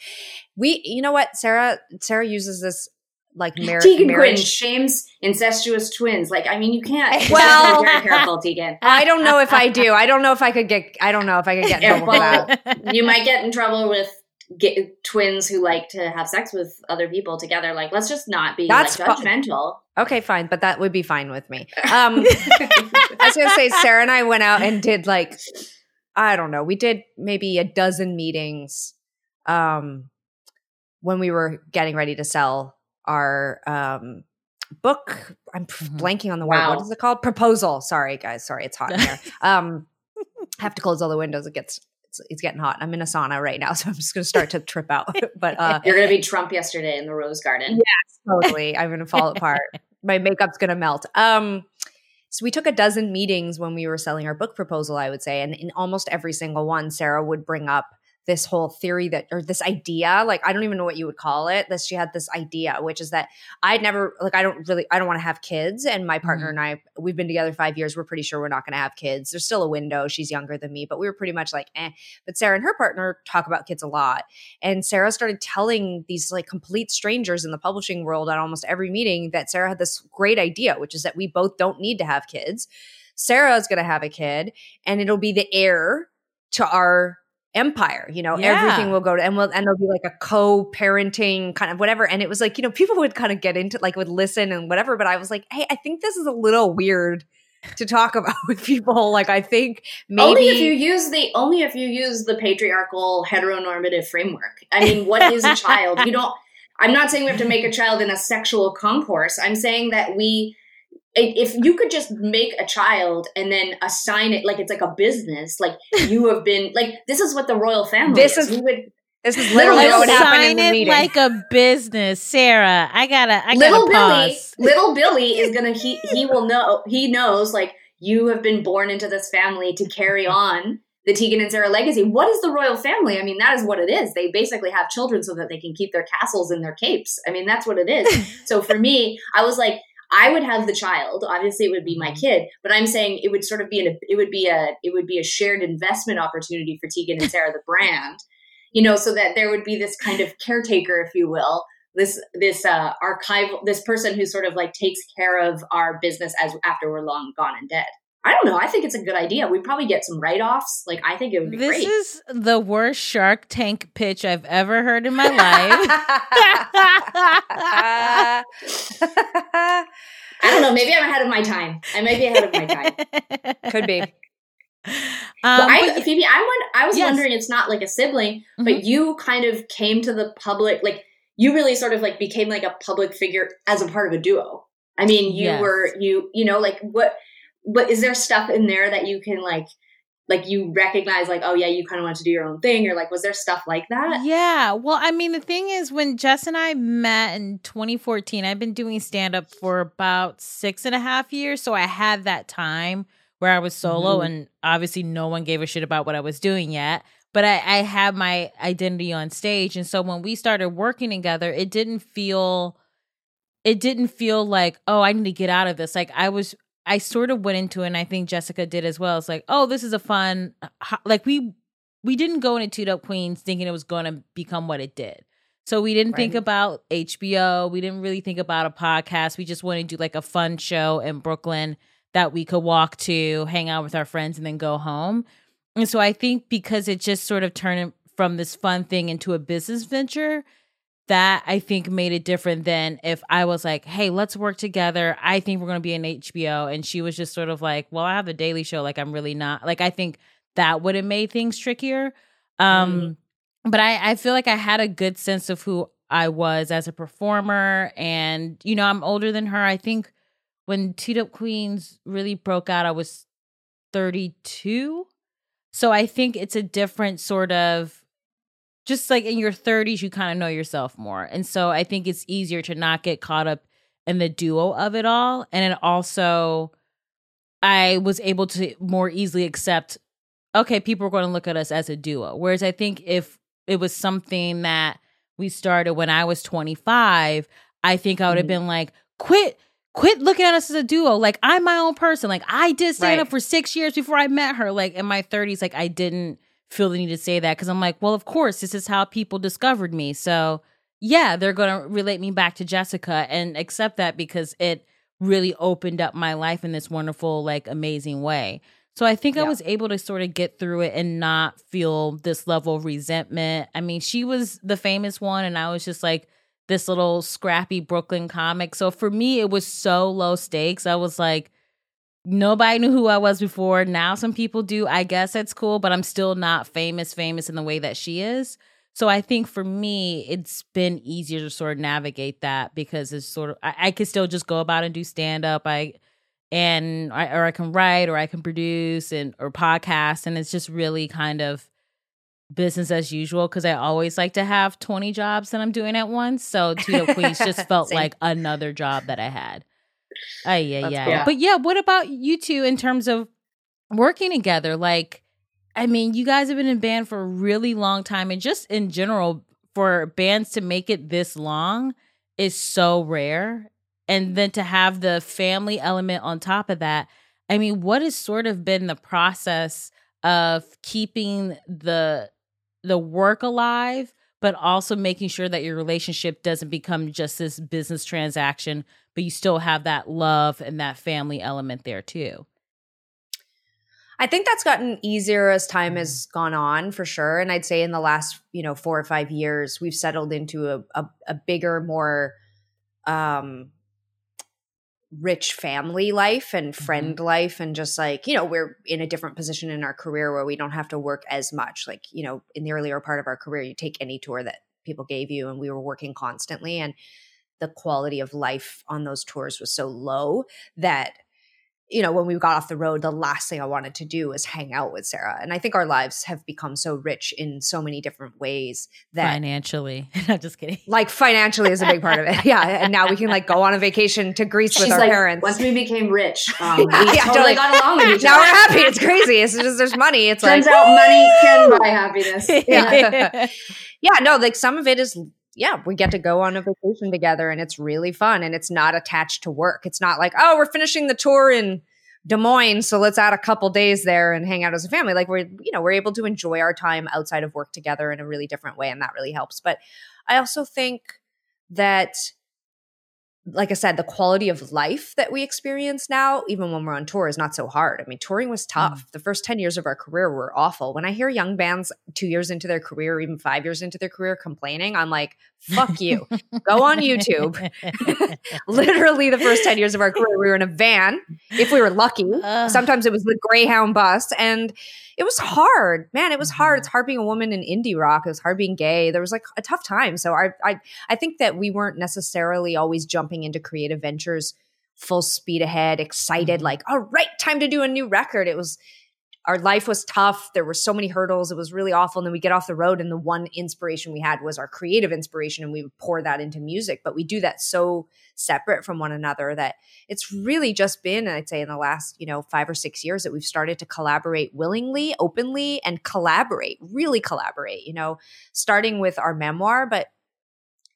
We, you know what, Sara? Sara uses this like mar- Tegan Quin marriage. shames incestuous twins. Like, I mean, you can't. Well- very careful, Tegan. (laughs) I don't know if I do. I don't know if I could get. I don't know if I could get in (laughs) trouble for that. (laughs) You might get in trouble with get, twins who like to have sex with other people together. Like, let's just not be That's like, fu- judgmental. Okay, fine, but that would be fine with me. Um, I was gonna say, Sara and I went out and did like, I don't know, we did maybe a dozen meetings, um, when we were getting ready to sell our um book. I'm Mhm. blanking on the word. Wow. What is it called? Proposal. Sorry, guys. Sorry, it's hot in here. (laughs) Um, I have to close all the windows. It gets. It's, it's getting hot. I'm in a sauna right now, (laughs) so I'm just gonna start to trip out. (laughs) but uh, You're gonna be Trump yesterday in the Rose Garden. Yeah, totally i'm gonna fall apart my makeup's gonna melt um so we took a dozen meetings when we were selling our book proposal i would say and in almost every single one sara would bring up this whole theory that or this idea like i don't even know what you would call it this she had this idea which is that i'd never like i don't really i don't want to have kids and my partner and i we've been together five years we're pretty sure we're not going to have kids. There's still a window she's younger than me but we were pretty much like eh. But sara and her partner talk about kids a lot and Sara started telling these like complete strangers in the publishing world at almost every meeting that Sara had this great idea, which is that we both don't need to have kids. Sara is going to have a kid and it'll be the heir to our empire. You know, Yeah. everything will go to, and we'll, and there'll be like a co-parenting kind of whatever. And it was like, you know, people would kind of get into like would listen and whatever. But I was like, hey, I think this is a little weird to talk (laughs) about with people. Like, I think maybe Only if you use the only if you use the patriarchal heteronormative framework. I mean, what is a (laughs) child? You don't. I'm not saying we have to make a child in a sexual concourse. I'm saying that we, if you could just make a child and then assign it like it's like a business, like you have been like this is what the royal family This is. is- would this is literally what happened in the like a business, Sara. I gotta, I little gotta Billy, pause. little Billy is gonna he he will know he knows like you have been born into this family to carry on the Tegan and Sara legacy. What is the royal family? I mean, that is what it is. They basically have children so that they can keep their castles and their capes. I mean, that's what it is. (laughs) so for me, I was like, I would have the child. Obviously, it would be my kid, but I'm saying it would sort of be an it would be a it would be a shared investment opportunity for Tegan and Sara, the (laughs) brand. You know, so that there would be this kind of caretaker, if you will, this this uh archival this person who sort of like takes care of our business as after we're long gone and dead i don't know i think it's a good idea we'd probably get some write-offs like i think it would be This great is the worst Shark Tank pitch I've ever heard in my (laughs) life. i don't know maybe i'm ahead of my time i might be ahead of my time (laughs) Could be. Um, but I, but Phoebe, I, won- I was Yes. wondering, it's not like a sibling, Mhm. but you kind of came to the public, like you really sort of like became like a public figure as a part of a duo. I mean, you Yes. were, you, you know, like what, what is there stuff in there that you can like, like you recognize, like, oh yeah, you kind of want to do your own thing, or like, was there stuff like that? Yeah. Well, I mean, the thing is, when Jess and I met in 2014, I've been doing stand up for about six and a half years. So I had that time where I was solo, Mhm. and obviously no one gave a shit about what I was doing yet. But I, I had my identity on stage. And so when we started working together, it didn't feel. It didn't feel like, oh, I need to get out of this. Like I was I sort of went into it, and I think Jessica did as well. It's like, oh, this is a fun, like we we didn't go into 2 Dope Queens thinking it was going to become what it did. So we didn't think about HBO. We didn't really think about a podcast. We just wanted to do like a fun show in Brooklyn that we could walk to, hang out with our friends, and then go home. And so I think because it just sort of turned from this fun thing into a business venture, that I think made it different than if I was like, hey, let's work together. I think we're going to be in HBO. And she was just sort of like, well, I have a Daily Show. Like, I'm really not. Like, I think that would have made things trickier. Um, But I, I feel like I had a good sense of who I was as a performer. And, you know, I'm older than her. I think when 2 Dope Queens really broke out, I was 32. So I think it's a different sort of just like in your 30s, you kind of know yourself more. And so I think it's easier to not get caught up in the duo of it all. And then also, I was able to more easily accept, okay, people are going to look at us as a duo. Whereas I think if it was something that we started when I was 25, I think I would have Mhm. been like, quit. quit looking at us as a duo. Like I'm my own person. Like I did stand Right. up for six years before I met her. Like in my 30s, like I didn't feel the need to say that because I'm like, well, of course, this is how people discovered me. So yeah, they're gonna relate me back to Jessica and accept that because it really opened up my life in this wonderful, like amazing way. So I think I was able to sort of get through it and not feel this level of resentment. I mean, she was the famous one, and I was just like this little scrappy Brooklyn comic. So for me, it was so low stakes. I was like, nobody knew who I was before. Now some people do. I guess that's cool, but I'm still not famous, famous in the way that she is. So I think for me, it's been easier to sort of navigate that because it's sort of I, I could still just go about and do stand up. I and I, or I can write or I can produce and or podcast, and it's just really kind of business as usual because I always like to have 20 jobs that I'm doing at once. So 2 Dope Queens just (laughs) felt like another job that I had. Oh yeah, yeah. cool. But yeah, what about you two in terms of working together? Like, I mean, you guys have been in band for a really long time, and just in general, for bands to make it this long is so rare. And then to have the family element on top of that, I mean, what has sort of been the process of keeping the the work alive, but also making sure that your relationship doesn't become just this business transaction, but you still have that love and that family element there too. I think that's gotten easier as time has gone on for sure. And I'd say in the last, you know, four or five years, we've settled into a, a, a bigger, more um rich family life and friend life and just like you know we're in a different position in our career where we don't have to work as much like you know in the earlier part of our career you take any tour that people gave you and we were working constantly and the quality of life on those tours was so low that you know when we got off the road the last thing i wanted to do was hang out with sara and i think our lives have become so rich in so many different ways that Financially. (laughs) I'm just kidding. like financially is a big part of it yeah and now we can like go on a vacation to greece with our like, parents once we became rich, (laughs) um, we Yeah, totally totally. got along with each now other. we're happy it's crazy it's just there's money it's like Turns out money can buy happiness. (laughs) Yeah. yeah no like some of it is yeah we get to go on a vacation together and it's really fun and it's not attached to work it's not like oh we're finishing the tour in Des Moines, so let's add a couple days there and hang out as a family. Like we're, you know, we're able to enjoy our time outside of work together in a really different way, and that really helps. But I also think that, like I said, the quality of life that we experience now, even when we're on tour, is not so hard. I mean, touring was mm. tough. The first 10 years of our career were awful. When I hear young bands two years into their career, or even five years into their career complaining, I'm like, fuck you. Go on YouTube. (laughs) (laughs) Literally, the first 10 years of our career, we were in a van, if we were lucky. Sometimes it was the Greyhound bus. And it was hard. Man, it was hard. Mm-hmm. It's hard being a woman in indie rock. It was hard being gay. There was like a tough time. So I I I think that we weren't necessarily always jumping into creative ventures full speed ahead, excited, Mhm. like, all right, time to do a new record. It was our life was tough. There were so many hurdles. It was really awful. And then we get off the road, and the one inspiration we had was our creative inspiration, and we would pour that into music. But we do that so separate from one another that it's really just been, I'd say, in the last, you know, five or six years that we've started to collaborate willingly, openly, and collaborate, really collaborate, you know, starting with our memoir, but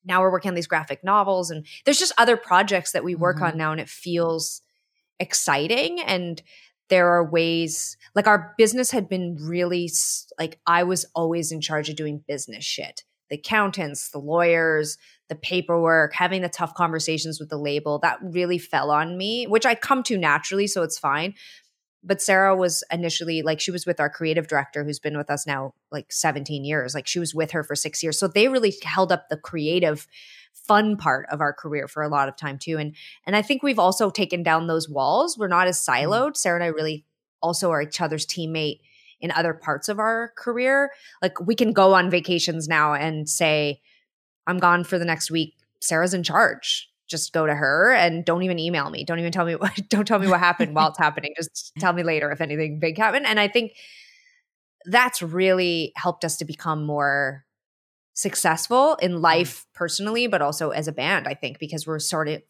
now we're working on these graphic novels and there's just other projects that we work Mhm. on now and it feels exciting and there are ways like our business had been really like I was always in charge of doing business shit. The accountants, the lawyers, the paperwork, having the tough conversations with the label, that really fell on me, which I come to naturally, so it's fine. But Sara was initially like she was with our creative director who's been with us now like 17 years. Like she was with her for 6 years. So they really held up the creative fun part of our career for a lot of time too. And and I think we've also taken down those walls. We're not as mm-hmm. siloed. Sara and I really also are each other's teammate in other parts of our career. Like we can go on vacations now and say, I'm gone for the next week. Sara's in charge. Just go to her and don't even email me. Don't even tell me (laughs) what don't tell me what happened while it's (laughs) happening. Just tell me later if anything big happened. And I think that's really helped us to become more successful in life personally, but also as a band, I think, because we're sort of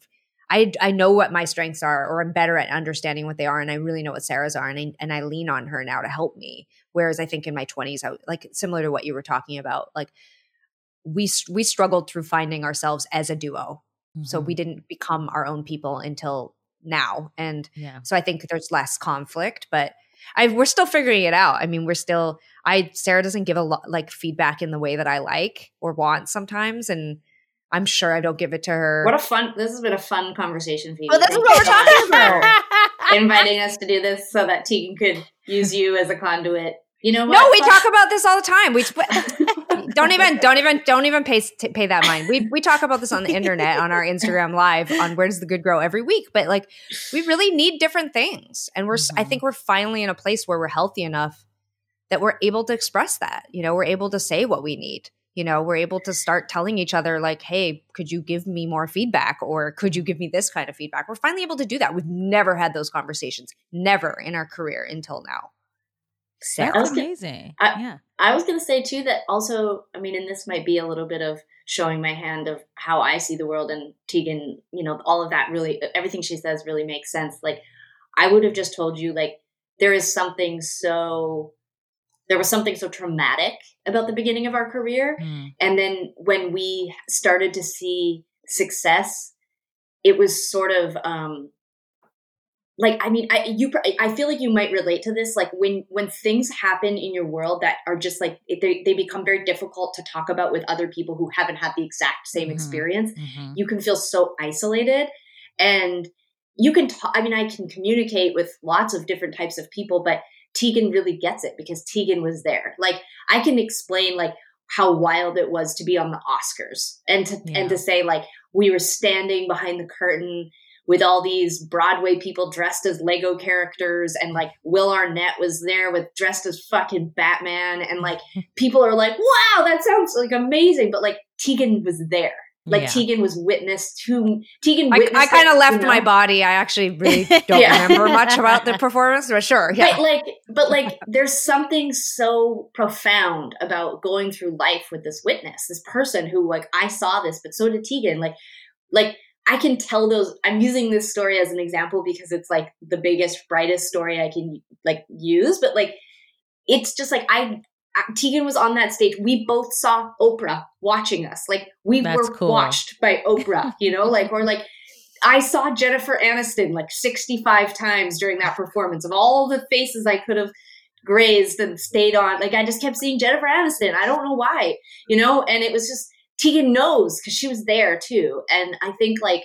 I I know what my strengths are, or I'm better at understanding what they are, and I really know what Sara's are, and I, and I lean on her now to help me. Whereas I think in my 20s, I like similar to what you were talking about, like we we struggled through finding ourselves as a duo. So Mhm. we didn't become our own people until now. And yeah. so I think there's less conflict, but I we're still figuring it out. I mean, we're still I Sara doesn't give a lot like feedback in the way that I like or want sometimes and I'm sure I don't give it to her. What a fun! This has been a fun conversation, Phoebe. Well, that's Thank what we're talking about. Inviting us to do this so that Tegan could use you as a conduit. You know what? no, we talk about this all the time. We don't even (laughs) don't even don't even pay pay that mind. We we talk about this on the internet on our Instagram live on where does the good grow every week. But like we really need different things, and we're s I mm-hmm. think we're finally in a place where we're healthy enough that we're able to express that. You know, we're able to say what we need. You know, we're able to start telling each other like, "Hey, could you give me more feedback?" or "Could you give me this kind of feedback?" We're finally able to do that. We've never had those conversations, never in our career until now. Sara, That's was gonna- amazing. I- yeah. I was going to say too that also, I mean, and this might be a little bit of showing my hand of how I see the world and Tegan, you know, all of that really, everything she says really makes sense. Like, I would have just told you, like, there is something so, there was something so traumatic about the beginning of our career. Mm. And then when we started to see success, it was sort of, um, like i mean i you i feel like you might relate to this like when when things happen in your world that are just like they, they become very difficult to talk about with other people who haven't had the exact same Mhm. experience Mhm. you can feel so isolated and you can talk i mean i can communicate with lots of different types of people but tegan really gets it because tegan was there like i can explain like how wild it was to be on the oscars and to Yeah. and to say like we were standing behind the curtain with all these broadway people dressed as lego characters and like will arnett was there with dressed as fucking batman and (laughs) like people are like wow that sounds like amazing but like tegan was there like Yeah. Tegan was witness to Tegan. I, I kind of left you know? my body. I actually really (laughs) don't Yeah. remember much about the (laughs) performance, but sure, yeah. But like, but like, there's something so profound about going through life with this witness, this person who, like, I saw this, but so did Tegan. Like, like I can tell those. I'm using this story as an example because it's like the biggest, brightest story I can like use. But like, it's just like I. Tegan was on that stage. We both saw Oprah watching us. Like we That's were cool. watched by Oprah, (laughs) you know, like or like I saw Jennifer Aniston like 65 times during that performance of all the faces I could have grazed and stayed on. Like I just kept seeing Jennifer Aniston. I don't know why, you know, and it was just Tegan knows because she was there too. And I think like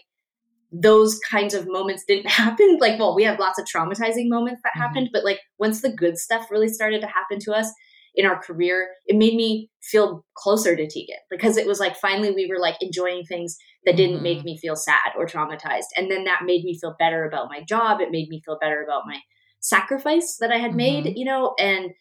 those kinds of moments didn't (laughs) happen. Like, well, we have lots of traumatizing moments that Mhm. happened, but like once the good stuff really started to happen to us in our career, it made me feel closer to Tegan because it was like finally we were like enjoying things that didn't Mhm. make me feel sad or traumatized. And then that made me feel better about my job. It made me feel better about my sacrifice that I had made, Mhm. you know, and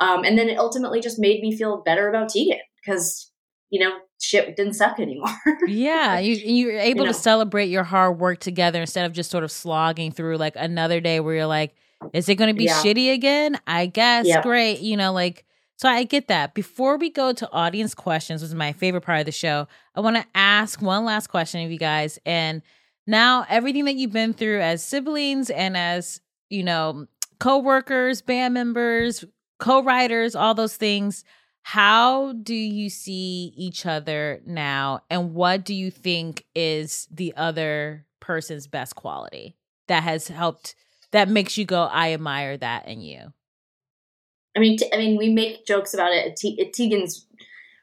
um and then it ultimately just made me feel better about Tegan because you know shit didn't suck anymore. (laughs) Yeah, you you're able know. to celebrate your hard work together instead of just sort of slogging through like another day where you're like, is it going to be Yeah. shitty again? I guess Yep. great, you know, like so I get that. Before we go to audience questions, which is my favorite part of the show, I want to ask one last question of you guys. And now everything that you've been through as siblings and as, you know, co-workers, band members, co-writers, all those things, how do you see each other now and what do you think is the other person's best quality that has helped that makes you go i admire that in you I mean, t- I mean, we make jokes about it. Te- Tegan's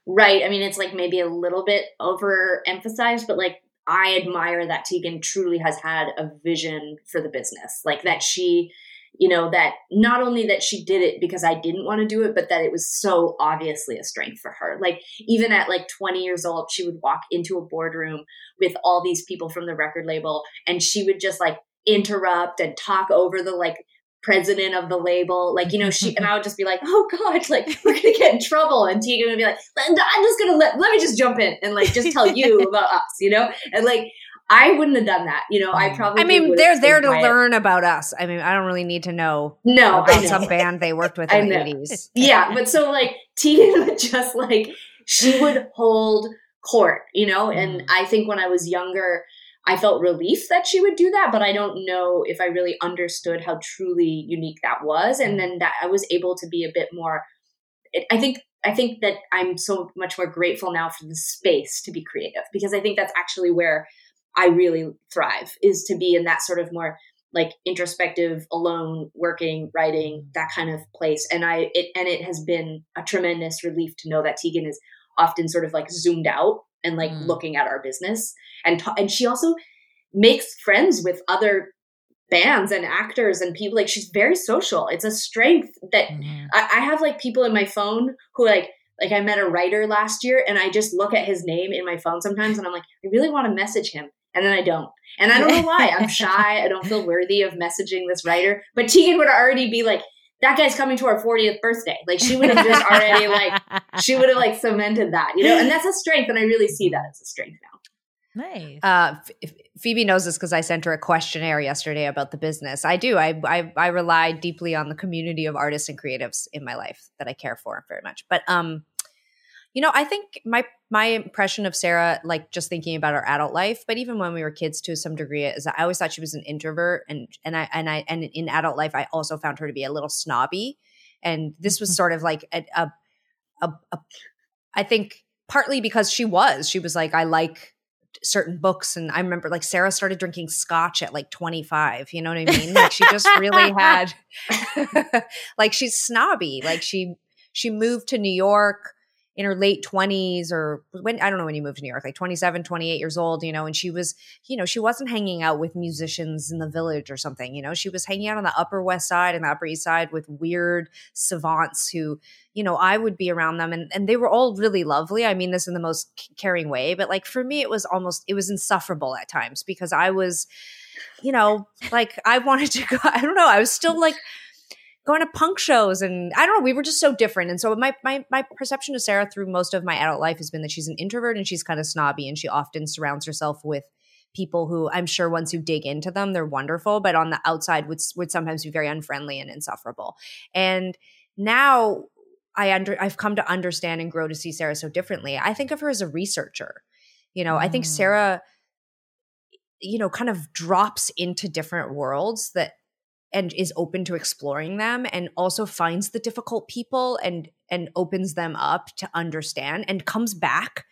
right. I mean, it's like maybe a little bit overemphasized, but like I admire that Tegan truly has had a vision for the business. Like that she, you know, that not only that she did it because I didn't want to do it, but that it was so obviously a strength for her. Like even at like 20 years old, she would walk into a boardroom with all these people from the record label and she would just like interrupt and talk over the like president of the label. Like, you know, she and I would just be like, oh God, (laughs) like we're gonna get in trouble. And Tegan would be like, I'm just gonna let let me just jump in and like just tell you (laughs) about us, you know? And like I wouldn't have done that. You know, I probably I mean, they're there to learn about us. I mean, I don't really need to know No, about know. some band they worked with (laughs) in the 80s. (laughs) yeah, but so like Tegan (laughs) would just like she would hold court, you know, and Mm. I think when I was younger, I felt relief that she would do that, but I don't know if I really understood how truly unique that was. And then that I was able to be a bit more it, I think I think that I'm so much more grateful now for the space to be creative because I think that's actually where I really thrive is to be in that sort of more like introspective, alone, working, writing, that kind of place. And I it and it has been a tremendous relief to know that Tegan is often sort of like zoomed out and like Mm. looking at our business and ta- and she also makes friends with other bands and actors and people like she's very social it's a strength that Mhm. I, I have like people in my phone who like like I met a writer last year and I just look at his name in my phone sometimes and I'm like, I really want to message him. And then I don't. And I don't know why. I'm shy. I don't feel worthy of messaging this writer. But Tegan would already be like, that guy's coming to our 40th birthday. Like she would have just already like (laughs) she would have like cemented that, you know? And that's a strength. And I really see that as a strength now. nice. Uh, F- Phoebe knows this because I sent her a questionnaire yesterday about the business. I do. I, I I rely deeply on the community of artists and creatives in my life that I care for very much. But um, you know, I think my my impression of Sara, like just thinking about her adult life, but even when we were kids to some degree, is I always thought she was an introvert, and and I and I and in adult life, I also found her to be a little snobby, and this was mm-hmm. sort of like a a, a, a I think partly because she was, she was like, I like certain books and i remember like sara started drinking scotch at like 25 you know what i mean? Like she just really had (laughs) (laughs) like she's snobby. Like she she moved to new york in her late 20s or when i don't know when you moved to new york like 27 28 years old you know and she was you know she wasn't hanging out with musicians in the village or something you know she was hanging out on the upper west side and the upper east side with weird savants who you know i would be around them and, and they were all really lovely. I mean this in the most caring way but like for me it was almost it was insufferable at times because i was you know like i wanted to go (laughs) i don't know i was still like going to punk shows and I don't know, we were just so different. And so my my my perception of Sara through most of my adult life has been that she's an introvert and she's kind of snobby and she often surrounds herself with people who I'm sure once you dig into them, they're wonderful, but on the outside would would sometimes be very unfriendly and insufferable. And now I under I've come to understand and grow to see Sara so differently. I think of her as a researcher. You know, I think Mm. Sara you know kind of drops into different worlds that and is open to exploring them and also finds the difficult people and and opens them up to understand and comes back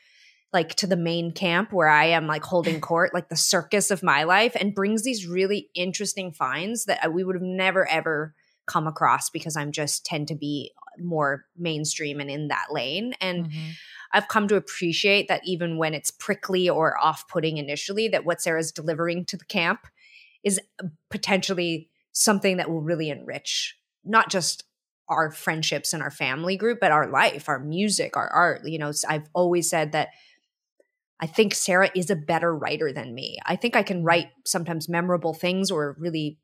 like to the main camp where I am like holding (laughs) court like the circus of my life and brings these really interesting finds that we would have never ever come across because I'm just tend to be more mainstream and in that lane and Mhm. I've come to appreciate that even when it's prickly or off-putting initially that what Sara's delivering to the camp is potentially something that will really enrich not just our friendships and our family group but our life our music our art. You know i've always said that i think sara is a better writer than me. I think i can write sometimes memorable things or really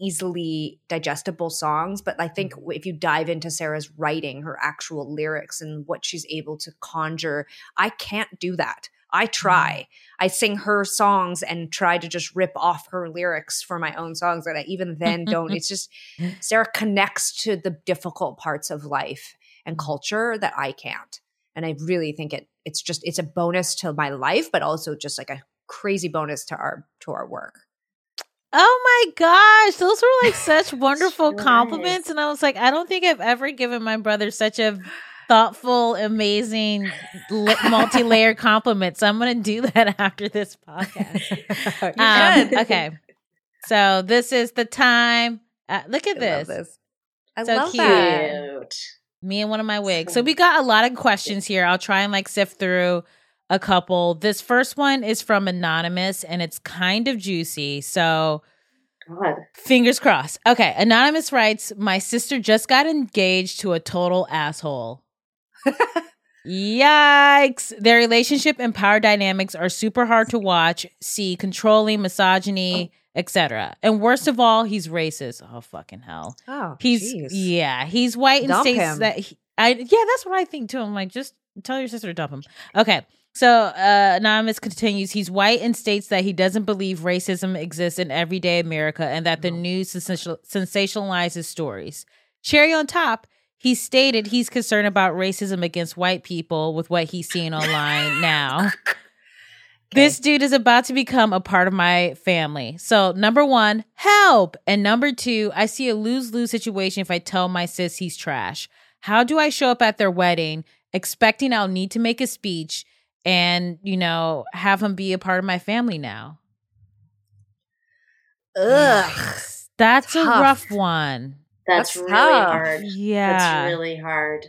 easily digestible songs but i hmm. think if you dive into sara's writing her actual lyrics and what she's able to conjure i can't do that i try. Mm-hmm. I sing her songs and try to just rip off her lyrics for my own songs and i even then don't. It's just (laughs) sara connects to the difficult parts of life and mm-hmm. culture that i can't. And i really think it it's just it's a bonus to my life but also just like a crazy bonus to our to our work. Oh my gosh, those were like such (laughs) wonderful Nice. compliments. And I was like, I don't think I've ever given my brother such a thoughtful, amazing, multi layered (laughs) compliment. So I'm going to do that (laughs) after this podcast. (laughs) Um, okay. So this is the time. Uh, look at I love this. this i So love cute. that Me and one of my wigs. So we got a lot of questions here. I'll try and like sift through a couple. This first one is from Anonymous and it's kind of juicy. So God. fingers crossed. Okay. Anonymous writes My sister just got engaged to a total asshole. Yikes. Their relationship and power dynamics are super hard to watch. See controlling, misogyny, etc. And worst of all, he's racist. Oh fucking hell. oh He's jeez. yeah, he's white and Dump states him. that he, I yeah, that's what I think too. I'm like, just tell your sister to dump him. Okay. So uh Anonymous continues, he's white and states that he doesn't believe racism exists in everyday America and that the news sensational- sensationalizes stories. Cherry on top, he stated he's concerned about racism against white people with what he's seeing online (laughs) now. This dude is about to become a part of my family. So, number one, help. And number two, I see a lose lose situation if I tell my sis he's trash. How do I show up at their wedding expecting I'll need to make a speech and you know have him be a part of my family now. Ugh. That's a rough one. That's, That's really tough. hard. Yeah. That's really hard.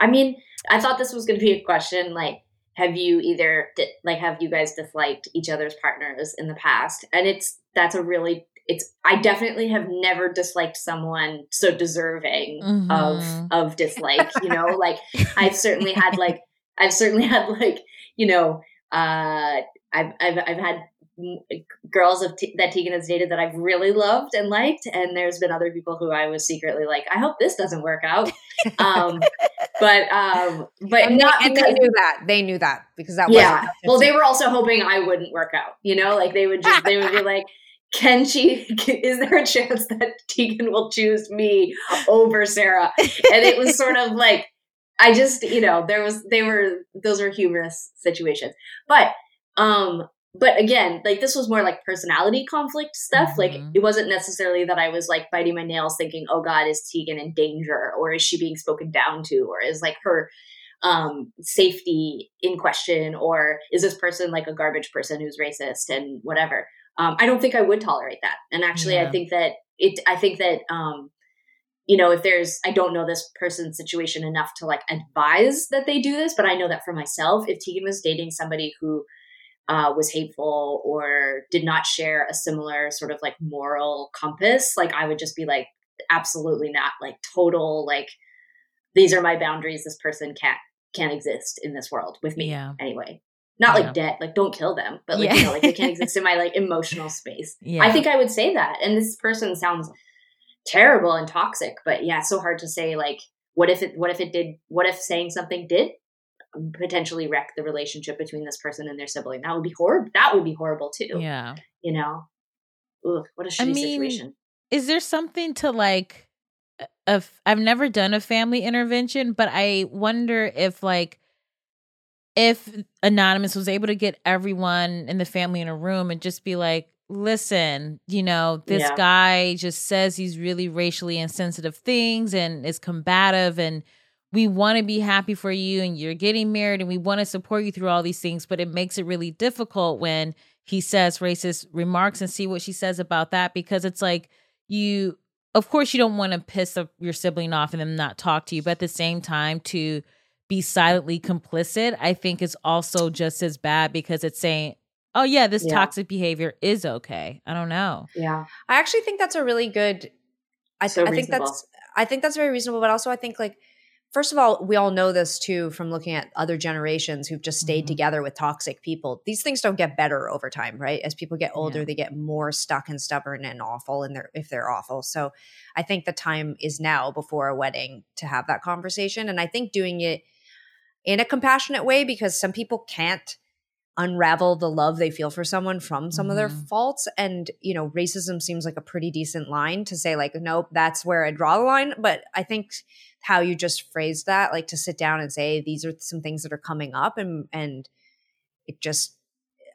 I mean, I thought this was going to be a question like, have you either like have you guys disliked each other's partners in the past? And it's that's a really it's I definitely have never disliked someone so deserving Mhm. of of dislike. You know, (laughs) like I've certainly had like I've certainly had like you know uh I've I've I've had girls of T- that Tegan has dated that I've really loved and liked, and there's been other people who I was secretly like, I hope this doesn't work out. Um, (laughs) but um, but And, they, not and they knew that. They knew that because that yeah. Well, they were also hoping I wouldn't work out. You know, like they would just they would be (laughs) like. Can she? Is there a chance that Tegan will choose me over Sara? And it was sort of (laughs) like, I just, you know, there was, they were, those were humorous situations. But, um, but again, like this was more like personality conflict stuff. Like Mhm. it wasn't necessarily that I was like biting my nails thinking, oh God, is Tegan in danger? Or is she being spoken down to? Or is like her um safety in question? Or is this person like a garbage person who's racist and whatever? Um, I don't think I would tolerate that. And actually Yeah. I think that it I think that um you know, if there's, I don't know this person's situation enough to like advise that they do this, but I know that for myself, if Tegan was dating somebody who uh, was hateful or did not share a similar sort of like moral compass, like I would just be like, absolutely not, like total, like these are my boundaries. This person can't can't exist in this world with me Yeah. anyway. Not Yeah. like dead, like don't kill them, but like Yeah. you know, like they can't (laughs) exist in my like emotional space. Yeah. I think I would say that. And this person sounds terrible and toxic, but yeah, it's so hard to say like what if it what if it did what if saying something did potentially wreck the relationship between this person and their sibling? That would be horrible. That would be horrible too. Yeah. You know? Ugh, what a shitty mean, situation. Is there something to like of I've never done a family intervention, but I wonder if like if anonymous was able to get everyone in the family in a room and just be like listen you know this Yeah. guy just says these really racially insensitive things and is combative and we want to be happy for you and you're getting married and we want to support you through all these things but it makes it really difficult when he says racist remarks and see what she says about that because it's like you of course you don't want to piss up your sibling off and them not talk to you but at the same time to be silently complicit i think is also just as bad because it's saying oh yeah this Yeah. toxic behavior is okay i don't know Yeah. I actually think that's a really good. I, So I think that's I think that's very reasonable, but also I think like first of all, we all know this too from looking at other generations who've just stayed Mhm. together with toxic people. These things don't get better over time, right? As people get older, Yeah. they get more stuck and stubborn and awful, and they're if they're awful. So I think the time is now before a wedding to have that conversation, and I think doing it in a compassionate way because some people can't unravel the love they feel for someone from some of their Mhm. faults and you know racism seems like a pretty decent line to say like nope that's where i draw the line but i think how you just phrased that like to sit down and say these are some things that are coming up and and it just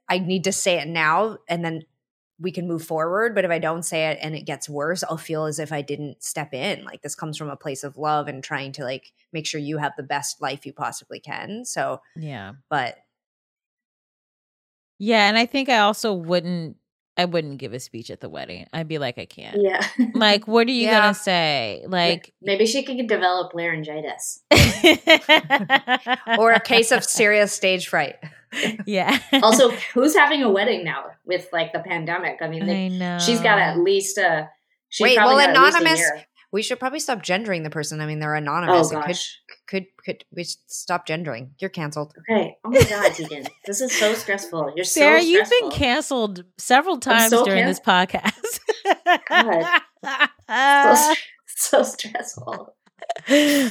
i need to say it now and then we can move forward but if i don't say it and it gets worse i'll feel as if i didn't step in. Like this comes from a place of love and trying to like make sure you have the best life you possibly can so yeah. but yeah and i think i also wouldn't i wouldn't give a speech at the wedding i'd be like i can't Yeah. like what are you Yeah. gonna say like maybe she could develop laryngitis. (laughs) or a case of serious stage fright (laughs) yeah (laughs) Also, who's having a wedding now with like the pandemic? I mean, they, i know she's got at least a. She's Wait, probably well, got at least a anonymous- year. We should probably stop gendering the person i mean they're Oh anonymous it could gosh. could could we stop gendering you're canceled Okay. Oh my god, Tegan, this is so stressful. You're so Sara, stressful. you've been canceled several times so during can- this podcast. (laughs) so, (laughs) so stressful.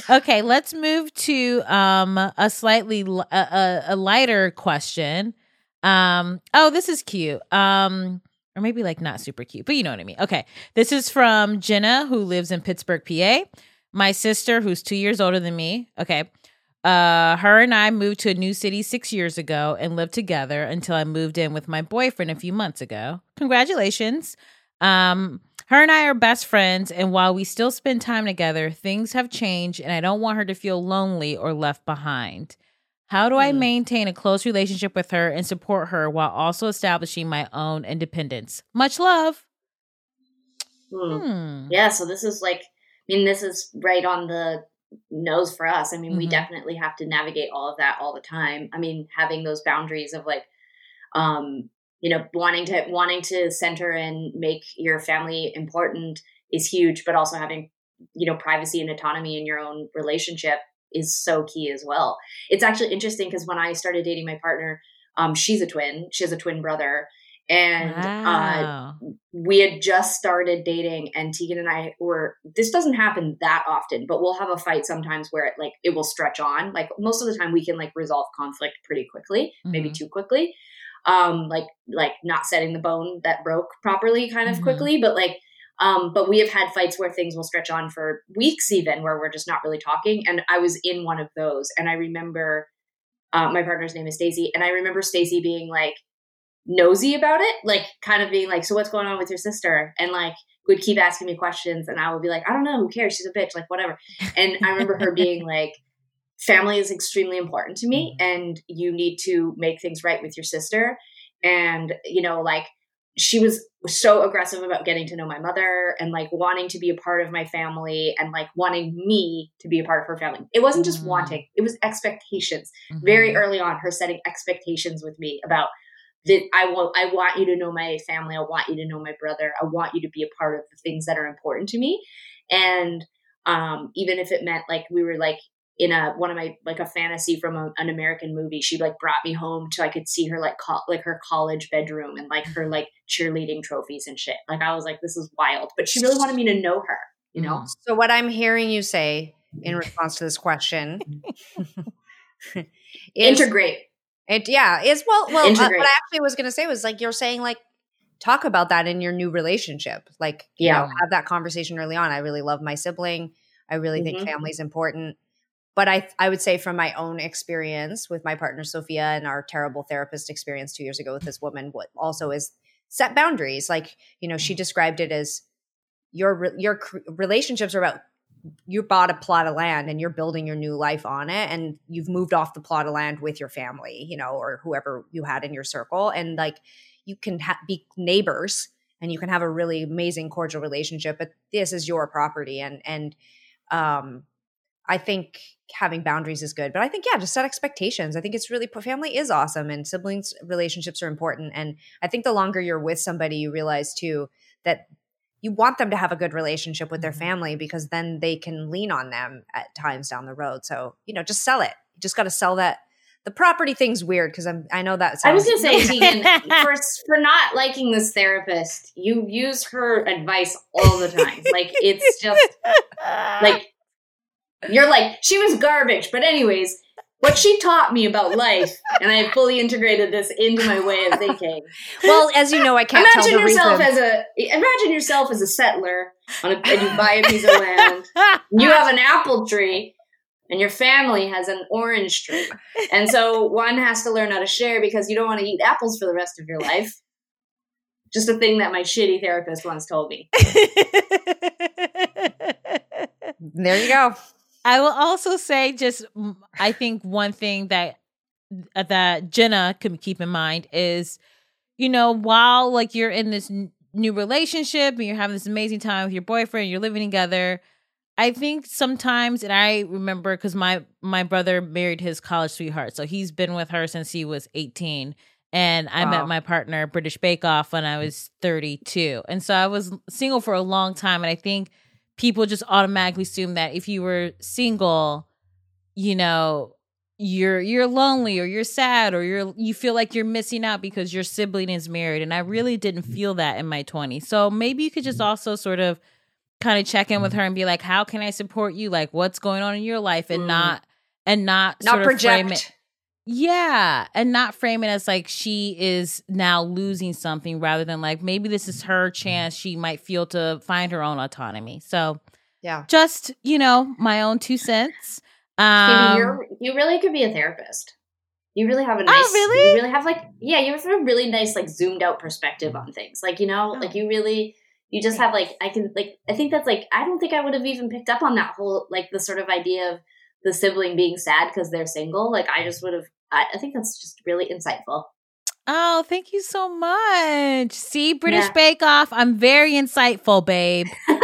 okay, let's move to um a slightly li- a, a, a lighter question. Um oh, this is cute. Um or maybe like not super cute, but you know what I mean. Okay. This is from Jenna who lives in Pittsburgh, PA. My sister who's 2 years older than me. Okay. Uh her and I moved to a new city 6 years ago and lived together until I moved in with my boyfriend a few months ago. Congratulations. Um her and I are best friends, and while we still spend time together, things have changed, and I don't want her to feel lonely or left behind. How do I Hmm. maintain a close relationship with her and support her while also establishing my own independence? Much love. Hmm. Hmm. Yeah, so this is like, I mean, this is right on the nose for us. I mean, we Mhm. definitely have to navigate all of that all the time. I mean, having those boundaries of like, um, you know, wanting to wanting to center and make your family important is huge, but also having, you know, privacy and autonomy in your own relationship is so key as well. It's actually interesting because when I started dating my partner, um, she's a twin. She has a twin brother, and uh, we had just started dating and Tegan and I were this doesn't happen that often, but we'll have a fight sometimes where it like it will stretch on. Like most of the time we can like resolve conflict pretty quickly, maybe Mhm. too quickly. Um like like not setting the bone that broke properly kind of Mhm. quickly, but like um but we have had fights where things will stretch on for weeks even where we're just not really talking and I was in one of those and I remember uh, my partner's name is Stacy and I remember Stacy being like nosy about it, like kind of being like, "So what's going on with your sister?" And like would keep asking me questions, and I would be like, "I don't know, who cares? She's a bitch, like whatever." And I remember her being like, "Family is extremely important to me, and you need to make things right with your sister." And you know, like she was so aggressive about getting to know my mother and like wanting to be a part of my family and like wanting me to be a part of her family. It wasn't just Mm. wanting; it was expectations very Mhm. early on her setting expectations with me about that I want I want you to know my family, I want you to know my brother, I want you to be a part of the things that are important to me. And um even if it meant like we were like in a one of my like a fantasy from a, an American movie, she like brought me home so I could see her like co- like her college bedroom and like her like cheerleading trophies and shit. Like I was like, this is wild, but she really wanted me to know her, you know. Mm. So what I'm hearing you say in response to this question (laughs) is Integrate. it yeah, is well well uh, what I actually was going to say was like you're saying like talk about that in your new relationship. Like you Yeah. know, have that conversation early on. I really love my sibling. I really think Mhm. family's important. But I I would say from my own experience with my partner Sophia and our terrible therapist experience 2 years ago with this woman what also is set boundaries. Like, you know, she described it as your your relationships are about you bought a plot of land and you're building your new life on it and you've moved off the plot of land with your family you know or whoever you had in your circle and like you can ha- be neighbors and you can have a really amazing cordial relationship but this is your property and and um i think having boundaries is good but i think yeah just set expectations i think it's really family is awesome and siblings relationships are important and i think the longer you're with somebody you realize too that you want them to have a good relationship with their Mhm. family because then they can lean on them at times down the road. So, you know, just sell it. You just got to sell that. The property thing's weird because I'm I know that I was gonna say, (laughs) Tegan, for for not liking this therapist, you use her advice all the time. Like it's just like you're like she was garbage, but anyways, what she taught me about life, and I fully integrated this into my way of thinking. well, as you know, I can't imagine tell the yourself reason. as a imagine yourself as a settler on a, and you buy a piece of land. (laughs) You have an apple tree. And your family has an orange tree. And so one has to learn how to share because you don't want to eat apples for the rest of your life. Just a thing that my shitty therapist once told me. (laughs) there you go. I will also say, just mm, I think one thing that uh, that Jenna can keep in mind is, you know, while like you're in this n- new relationship and you're having this amazing time with your boyfriend, you're living together. I think sometimes, and I remember because my my brother married his college sweetheart, so he's been with her since he was 18, and I Wow. met my partner British Bake Off when I was 32, and so I was single for a long time, and I think people just automatically assume that if you were single, you know, you're you're lonely or you're sad or you're you feel like you're missing out because your sibling is married and I really didn't mm-hmm. feel that in my 20s. So maybe you could just mm-hmm. also sort of kind of check in with mm-hmm. her and be like how can I support you? Like what's going on in your life and Mm. not and not Not sort of frame it project. Yeah, and not frame it as like she is now losing something rather than like maybe this is her chance she might feel to find her own autonomy. So Yeah. just, you know, my own two cents. Um, you're, you really could be a therapist. You really have a Oh, nice, really? You really have like, yeah, you have a really nice, like, zoomed out perspective on things. Like, you know, Oh. like you really, you just have like, I can, like, I think that's like, I don't think I would have even picked up on that whole, like, the sort of idea of the sibling being sad because they're single. Like I just would have. I, I think that's just really insightful. Oh, thank you so much. See, British Yeah. Bake Off. I'm very insightful, babe. (laughs)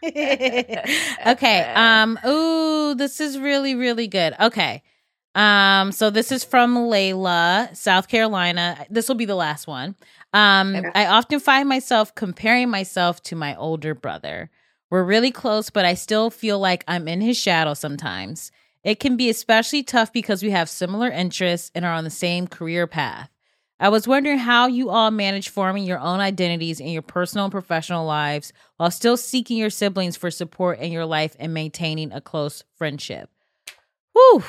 (laughs) okay. Um. Ooh, this is really, really good. Okay. Um. So this is from Layla, South Carolina. This will be the last one. Um. Okay. I often find myself comparing myself to my older brother. We're really close, but I still feel like I'm in his shadow sometimes. It can be especially tough because we have similar interests and are on the same career path. I was wondering how you all manage forming your own identities in your personal and professional lives while still seeking your siblings for support in your life and maintaining a close friendship. Whew.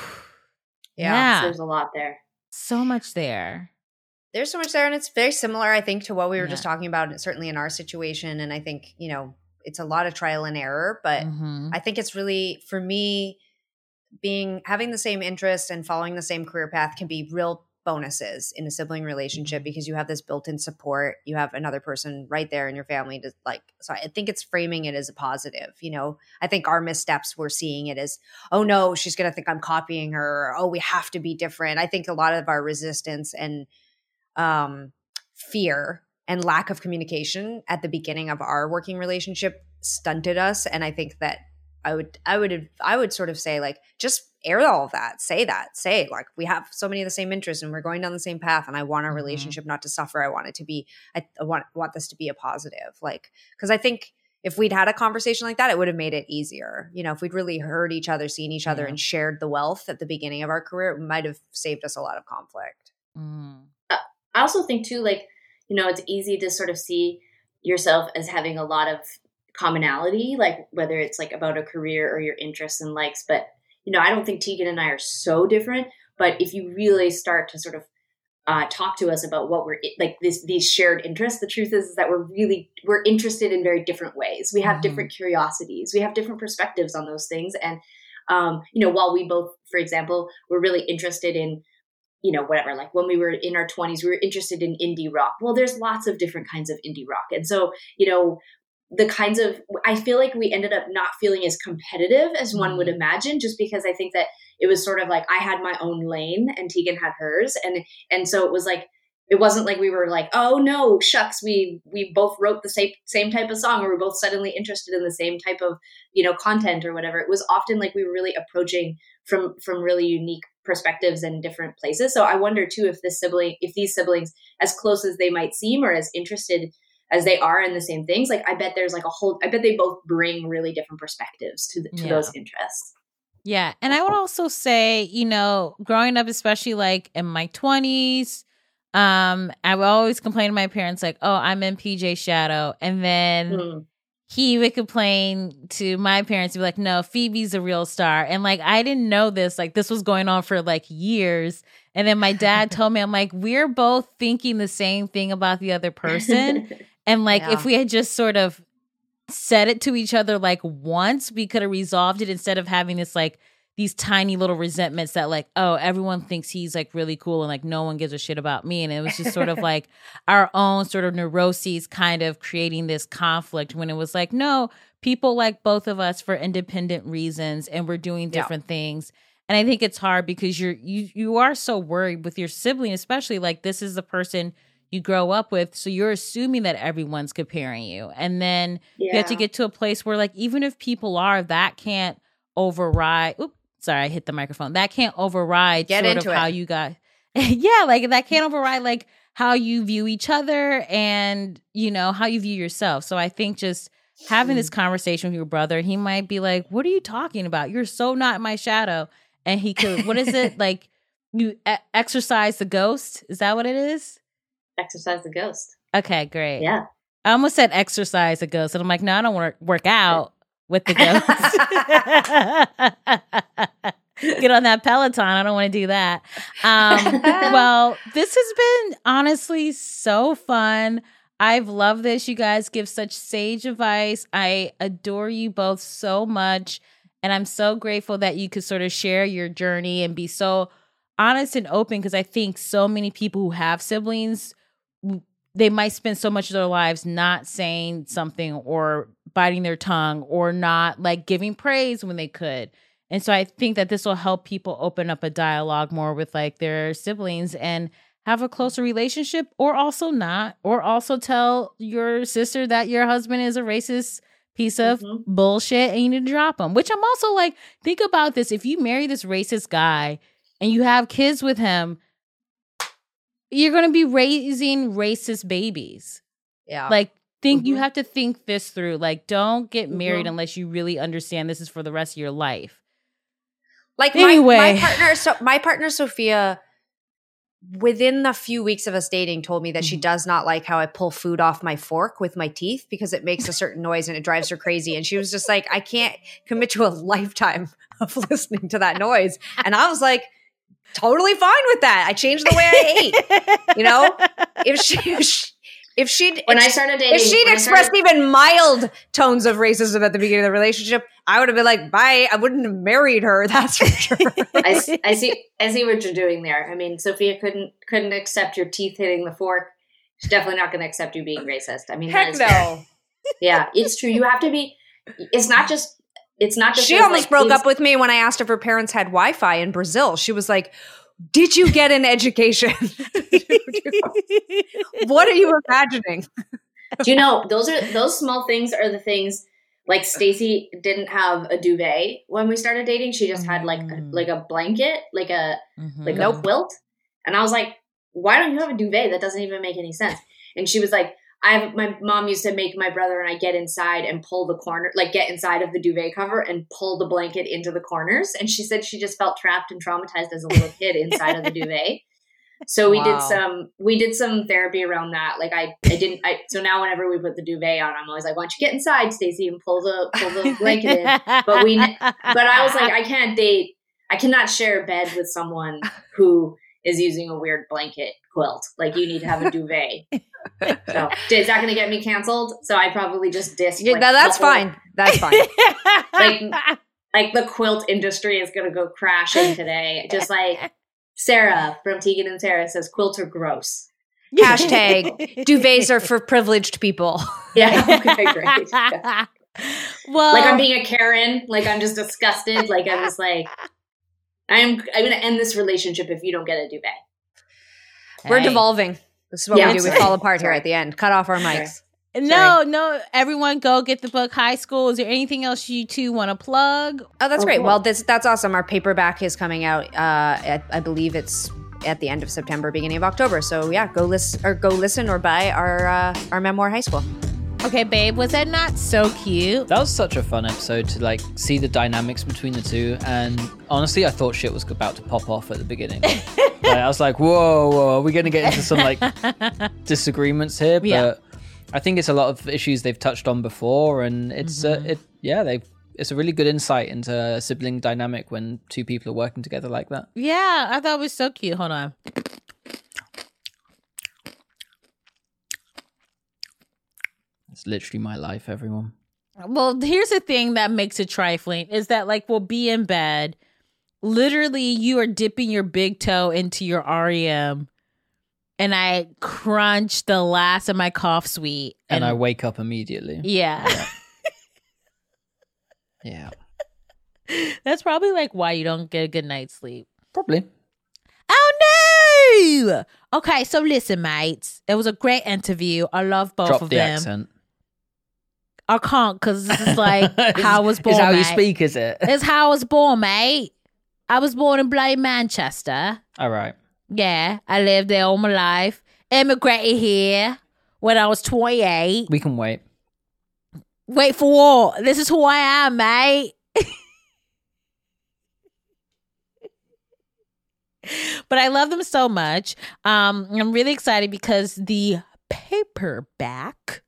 Yeah. So there's a lot there. So much there. There's so much there, and it's very similar, I think, to what we were just talking about, certainly in our situation. And I think, you know, it's a lot of trial and error, but Mhm. I think it's really, for me, being having the same interests and following the same career path can be real bonuses in a sibling relationship because you have this built-in support. You have another person right there in your family to like so i think it's framing it as a positive you know? I think our missteps we're seeing it as oh no she's gonna think i'm copying her or, oh we have to be different. I think a lot of our resistance and um fear and lack of communication at the beginning of our working relationship stunted us and i think that i would i would i would sort of say like just air all of that say that say like we have so many of the same interests and we're going down the same path and i want our Mhm. relationship not to suffer i want it to be i, I want want this to be a positive like because i think if we'd had a conversation like that it would have made it easier you know if we'd really heard each other seen each other Yeah. and shared the wealth at the beginning of our career it might have saved us a lot of conflict Mm. I also think too, like, you know, it's easy to sort of see yourself as having a lot of commonality, like whether it's like about a career or your interests and likes. But, you know, I don't think Tegan and I are so different. But if you really start to sort of uh, talk to us about what we're like this these shared interests, the truth is, is that we're really we're interested in very different ways. We have Mhm. different curiosities. We have different perspectives on those things. And um, you know, while we both, for example, were really interested in you know, whatever, like when we were in our 20s, we were interested in indie rock. Well, there's lots of different kinds of indie rock. And so, you know, the kinds of, I feel like we ended up not feeling as competitive as one would mm-hmm. imagine, just because I think that it was sort of like I had my own lane and Tegan had hers. And, and so it was like, it wasn't like we were like, oh no, shucks, we we both wrote the same same type of song, or we're both suddenly interested in the same type of you know content or whatever. It was often like we were really approaching from from really unique perspectives and different places. So I wonder too if this sibling, if these siblings, as close as they might seem, or as interested as they are in the same things, like I bet there's like a whole. I bet they both bring really different perspectives to the, to Yeah. those interests. Yeah. And I would also say, you know, growing up, especially like in my 20s, um, I would always complain to my parents, like, oh, I'm in PJ Shadow. And then Mm. he would complain to my parents, be like, no, Phoebe's a real star. And like, I didn't know this. Like, this was going on for like years. And then my dad (laughs) told me, I'm like, we're both thinking the same thing about the other (laughs) person. And like, Yeah. if we had just sort of said it to each other like once, we could have resolved it instead of having this like these tiny little resentments that like, oh, everyone thinks he's like really cool and like no one gives a shit about me. And it was just sort of like (laughs) our own sort of neuroses kind of creating this conflict when it was like, no, people like both of us for independent reasons and we're doing Yeah. different things. And I think it's hard because you're you you are so worried with your sibling, especially like this is the person you grow up with. So you're assuming that everyone's comparing you. And then you have to get to a place where like even if people are, that can't override oop, sorry, I hit the microphone. That can't override Get sort into of how you got (laughs) yeah, like that can't override like how you view each other and you know how you view yourself. So I think just having this hmm. conversation with your brother, he might be like, "What are you talking about? You're so not my shadow." And he could, what is it (laughs) like? You e- exercise the ghost? Is that what it is? Exercise the ghost. Okay, great. Yeah. I almost said exercise the ghost, and I'm like, no, I don't want to work out with the ghost. (laughs) Get on that Peloton. I don't want to do that. Um, (laughs) well, this has been honestly so fun. I've loved this. You guys give such sage advice. I adore you both so much. And I'm so grateful that you could sort of share your journey and be so honest and open because I think so many people who have siblings, they might spend so much of their lives not saying something or biting their tongue or not like giving praise when they could. And so I think that this will help people open up a dialogue more with like their siblings and have a closer relationship or also not or also tell your sister that your husband is a racist piece of Mhm. bullshit and you need to drop him. Which I'm also like think about this if you marry this racist guy and you have kids with him you're going to be raising racist babies. Yeah. Like think you Mhm. have to think this through. Like don't get married Mhm. unless you really understand this is for the rest of your life. Like Anyway. my, my partner, so my partner Sophia, within the few weeks of us dating, told me that she Mhm. does not like how I pull food off my fork with my teeth because it makes a (laughs) certain noise and it drives her crazy. And she was just like, I can't commit to a (laughs) lifetime of (laughs) listening to that noise. And I was like, totally fine with that. I changed the way I ate. You know, if she, (laughs) if she if she'd When I started dating, if she'd expressed started- even mild tones of racism at the beginning of the relationship, I would have been like, "Bye." I wouldn't have married her. (laughs) That's for sure. I see I see what you're doing there. I mean, Sophia couldn't couldn't accept your teeth hitting the fork. She's definitely not going to accept you being racist. I mean, Heck no. (laughs) Yeah, it's true. You have to be. It's not just. It's not just. She as, almost like, broke up with me when I asked if her parents had Wi-Fi in Brazil. She was like, "Did you get an education? (laughs) what are you imagining?" Do you know those are those small things are the things like Stacy didn't have a duvet when we started dating. She just had like a, Mm. like a blanket, like a Mhm. like Nope. a quilt. And I was like, why don't you have a duvet? That doesn't even make any sense. And she was like, I have my mom used to make my brother and I get inside and pull the corner, like get inside of the duvet cover and pull the blanket into the corners. And she said she just felt trapped and traumatized as a little kid inside of the (laughs) duvet. So we Wow. did some we did some therapy around that. Like I I didn't I so now whenever we put the duvet on, I'm always like, why don't you get inside, Stacy, and pull the pull the blanket in. But we but I was like, I can't date. I cannot share a bed with someone who is using a weird blanket quilt. Like you need to have a duvet. (laughs) So is that going to get me canceled? So I probably just dissed. Yeah, like, no, that's whole- fine. That's fine. (laughs) Like, (laughs) like the quilt industry is going to go crashing today. Just like Sara from Tegan and Sara says, quilts are gross. Hashtag duvets are for privileged people. Yeah. Okay. Great. Yeah. well, Like I'm being a Karen. Like I'm just disgusted. Like I'm just like. I'm I'm gonna end this relationship if you don't get a duvet. We're devolving. This is what Yeah, we I'm do. We (laughs) fall apart here at the end. Cut off our mics. No, no, everyone go get the book High School. Is there anything else you two want to plug? Oh, that's Oh, great. cool. Well, this that's awesome. Our paperback is coming out. Uh, at, I believe it's at the end of September, beginning of October. So yeah, go listen or go listen or buy our uh, our memoir, High School. Okay, babe, was that not so cute? That was such a fun episode to like see the dynamics between the two, and honestly, I thought shit was about to pop off at the beginning. (laughs) Like, I was like, "Whoa, whoa, are we going to get into some like (laughs) disagreements here?" But Yeah. I think it's a lot of issues they've touched on before, and it's uh, it yeah they it's a really good insight into a sibling dynamic when two people are working together like that. Yeah, I thought it was so cute. Hold on. It's literally my life, everyone. Well, here's the thing that makes it trifling is that like we'll be in bed. Literally, you are dipping your big toe into your REM, and I crunch the last of my cough sweet, And, I wake up immediately. yeah, (laughs) Yeah, that's probably like why you don't get a good night's sleep. probably. Oh no! Okay, so listen, mates. It was a great interview. I love both Drop of the them. accent. I can't because this is like (laughs) how I was Is born. how you speak, is it? It's how I was born, mate. I was born in bloody Manchester. All right. Yeah, I lived there all my life. Immigrated here when I was 28. We can wait. Wait for what? This is who I am, mate. but I love them so much. Um, I'm really excited because the paperback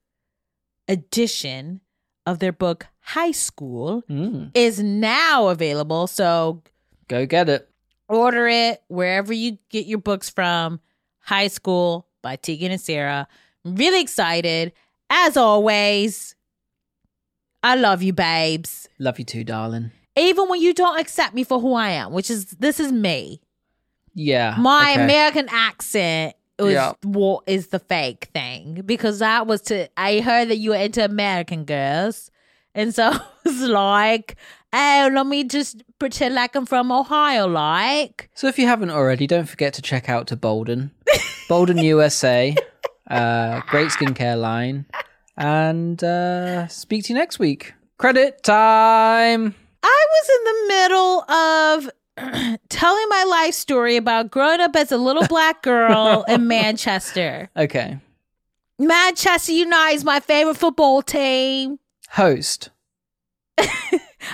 edition of their book High School Mm, is now available. So go get it. order it wherever you get your books from. High School by Tegan and Sara. I'm really excited. As always, I love you, babes. Love you too, darling. Even when you don't accept me for who I am, which is this is me. Yeah. My okay. American accent was Yeah. what is the fake thing because that was to I heard that you were into American girls. And so (laughs) it's like Oh, let me just pretend like I'm from Ohio, like. So if you haven't already, don't forget to check out to Bolden, (laughs) Bolden USA, uh, great skincare line, and uh, speak to you next week. Credit time. I was in the middle of (clears throat) telling my life story about growing up as a little black girl in (laughs) Manchester. Okay. Manchester United is my favorite football team. Host. (laughs)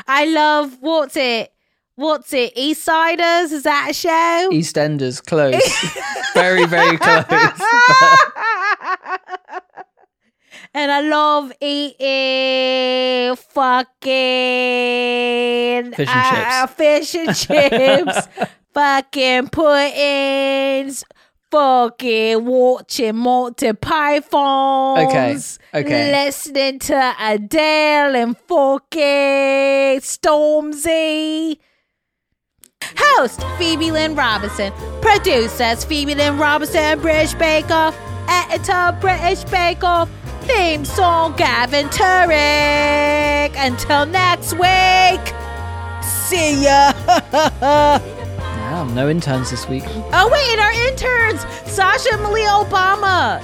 I love what's it? What's it? East Siders? Is that a show? EastEnders. Close. (laughs) very, very close. And I love eating fucking Fish and uh, fish and (laughs) chips, fucking puddings, fucking watching Monty Pythons. Okay, okay. Listening to Adele and fucking Stormzy. Host Phoebe Lynn Robinson. Producers Phoebe Lynn Robinson, British Bake Off. Editor British Bake Off. Theme song Gavin Turek. Until next week. See ya. (laughs) Wow, no interns this week. oh wait, and our interns, Sasha and Malia Obama.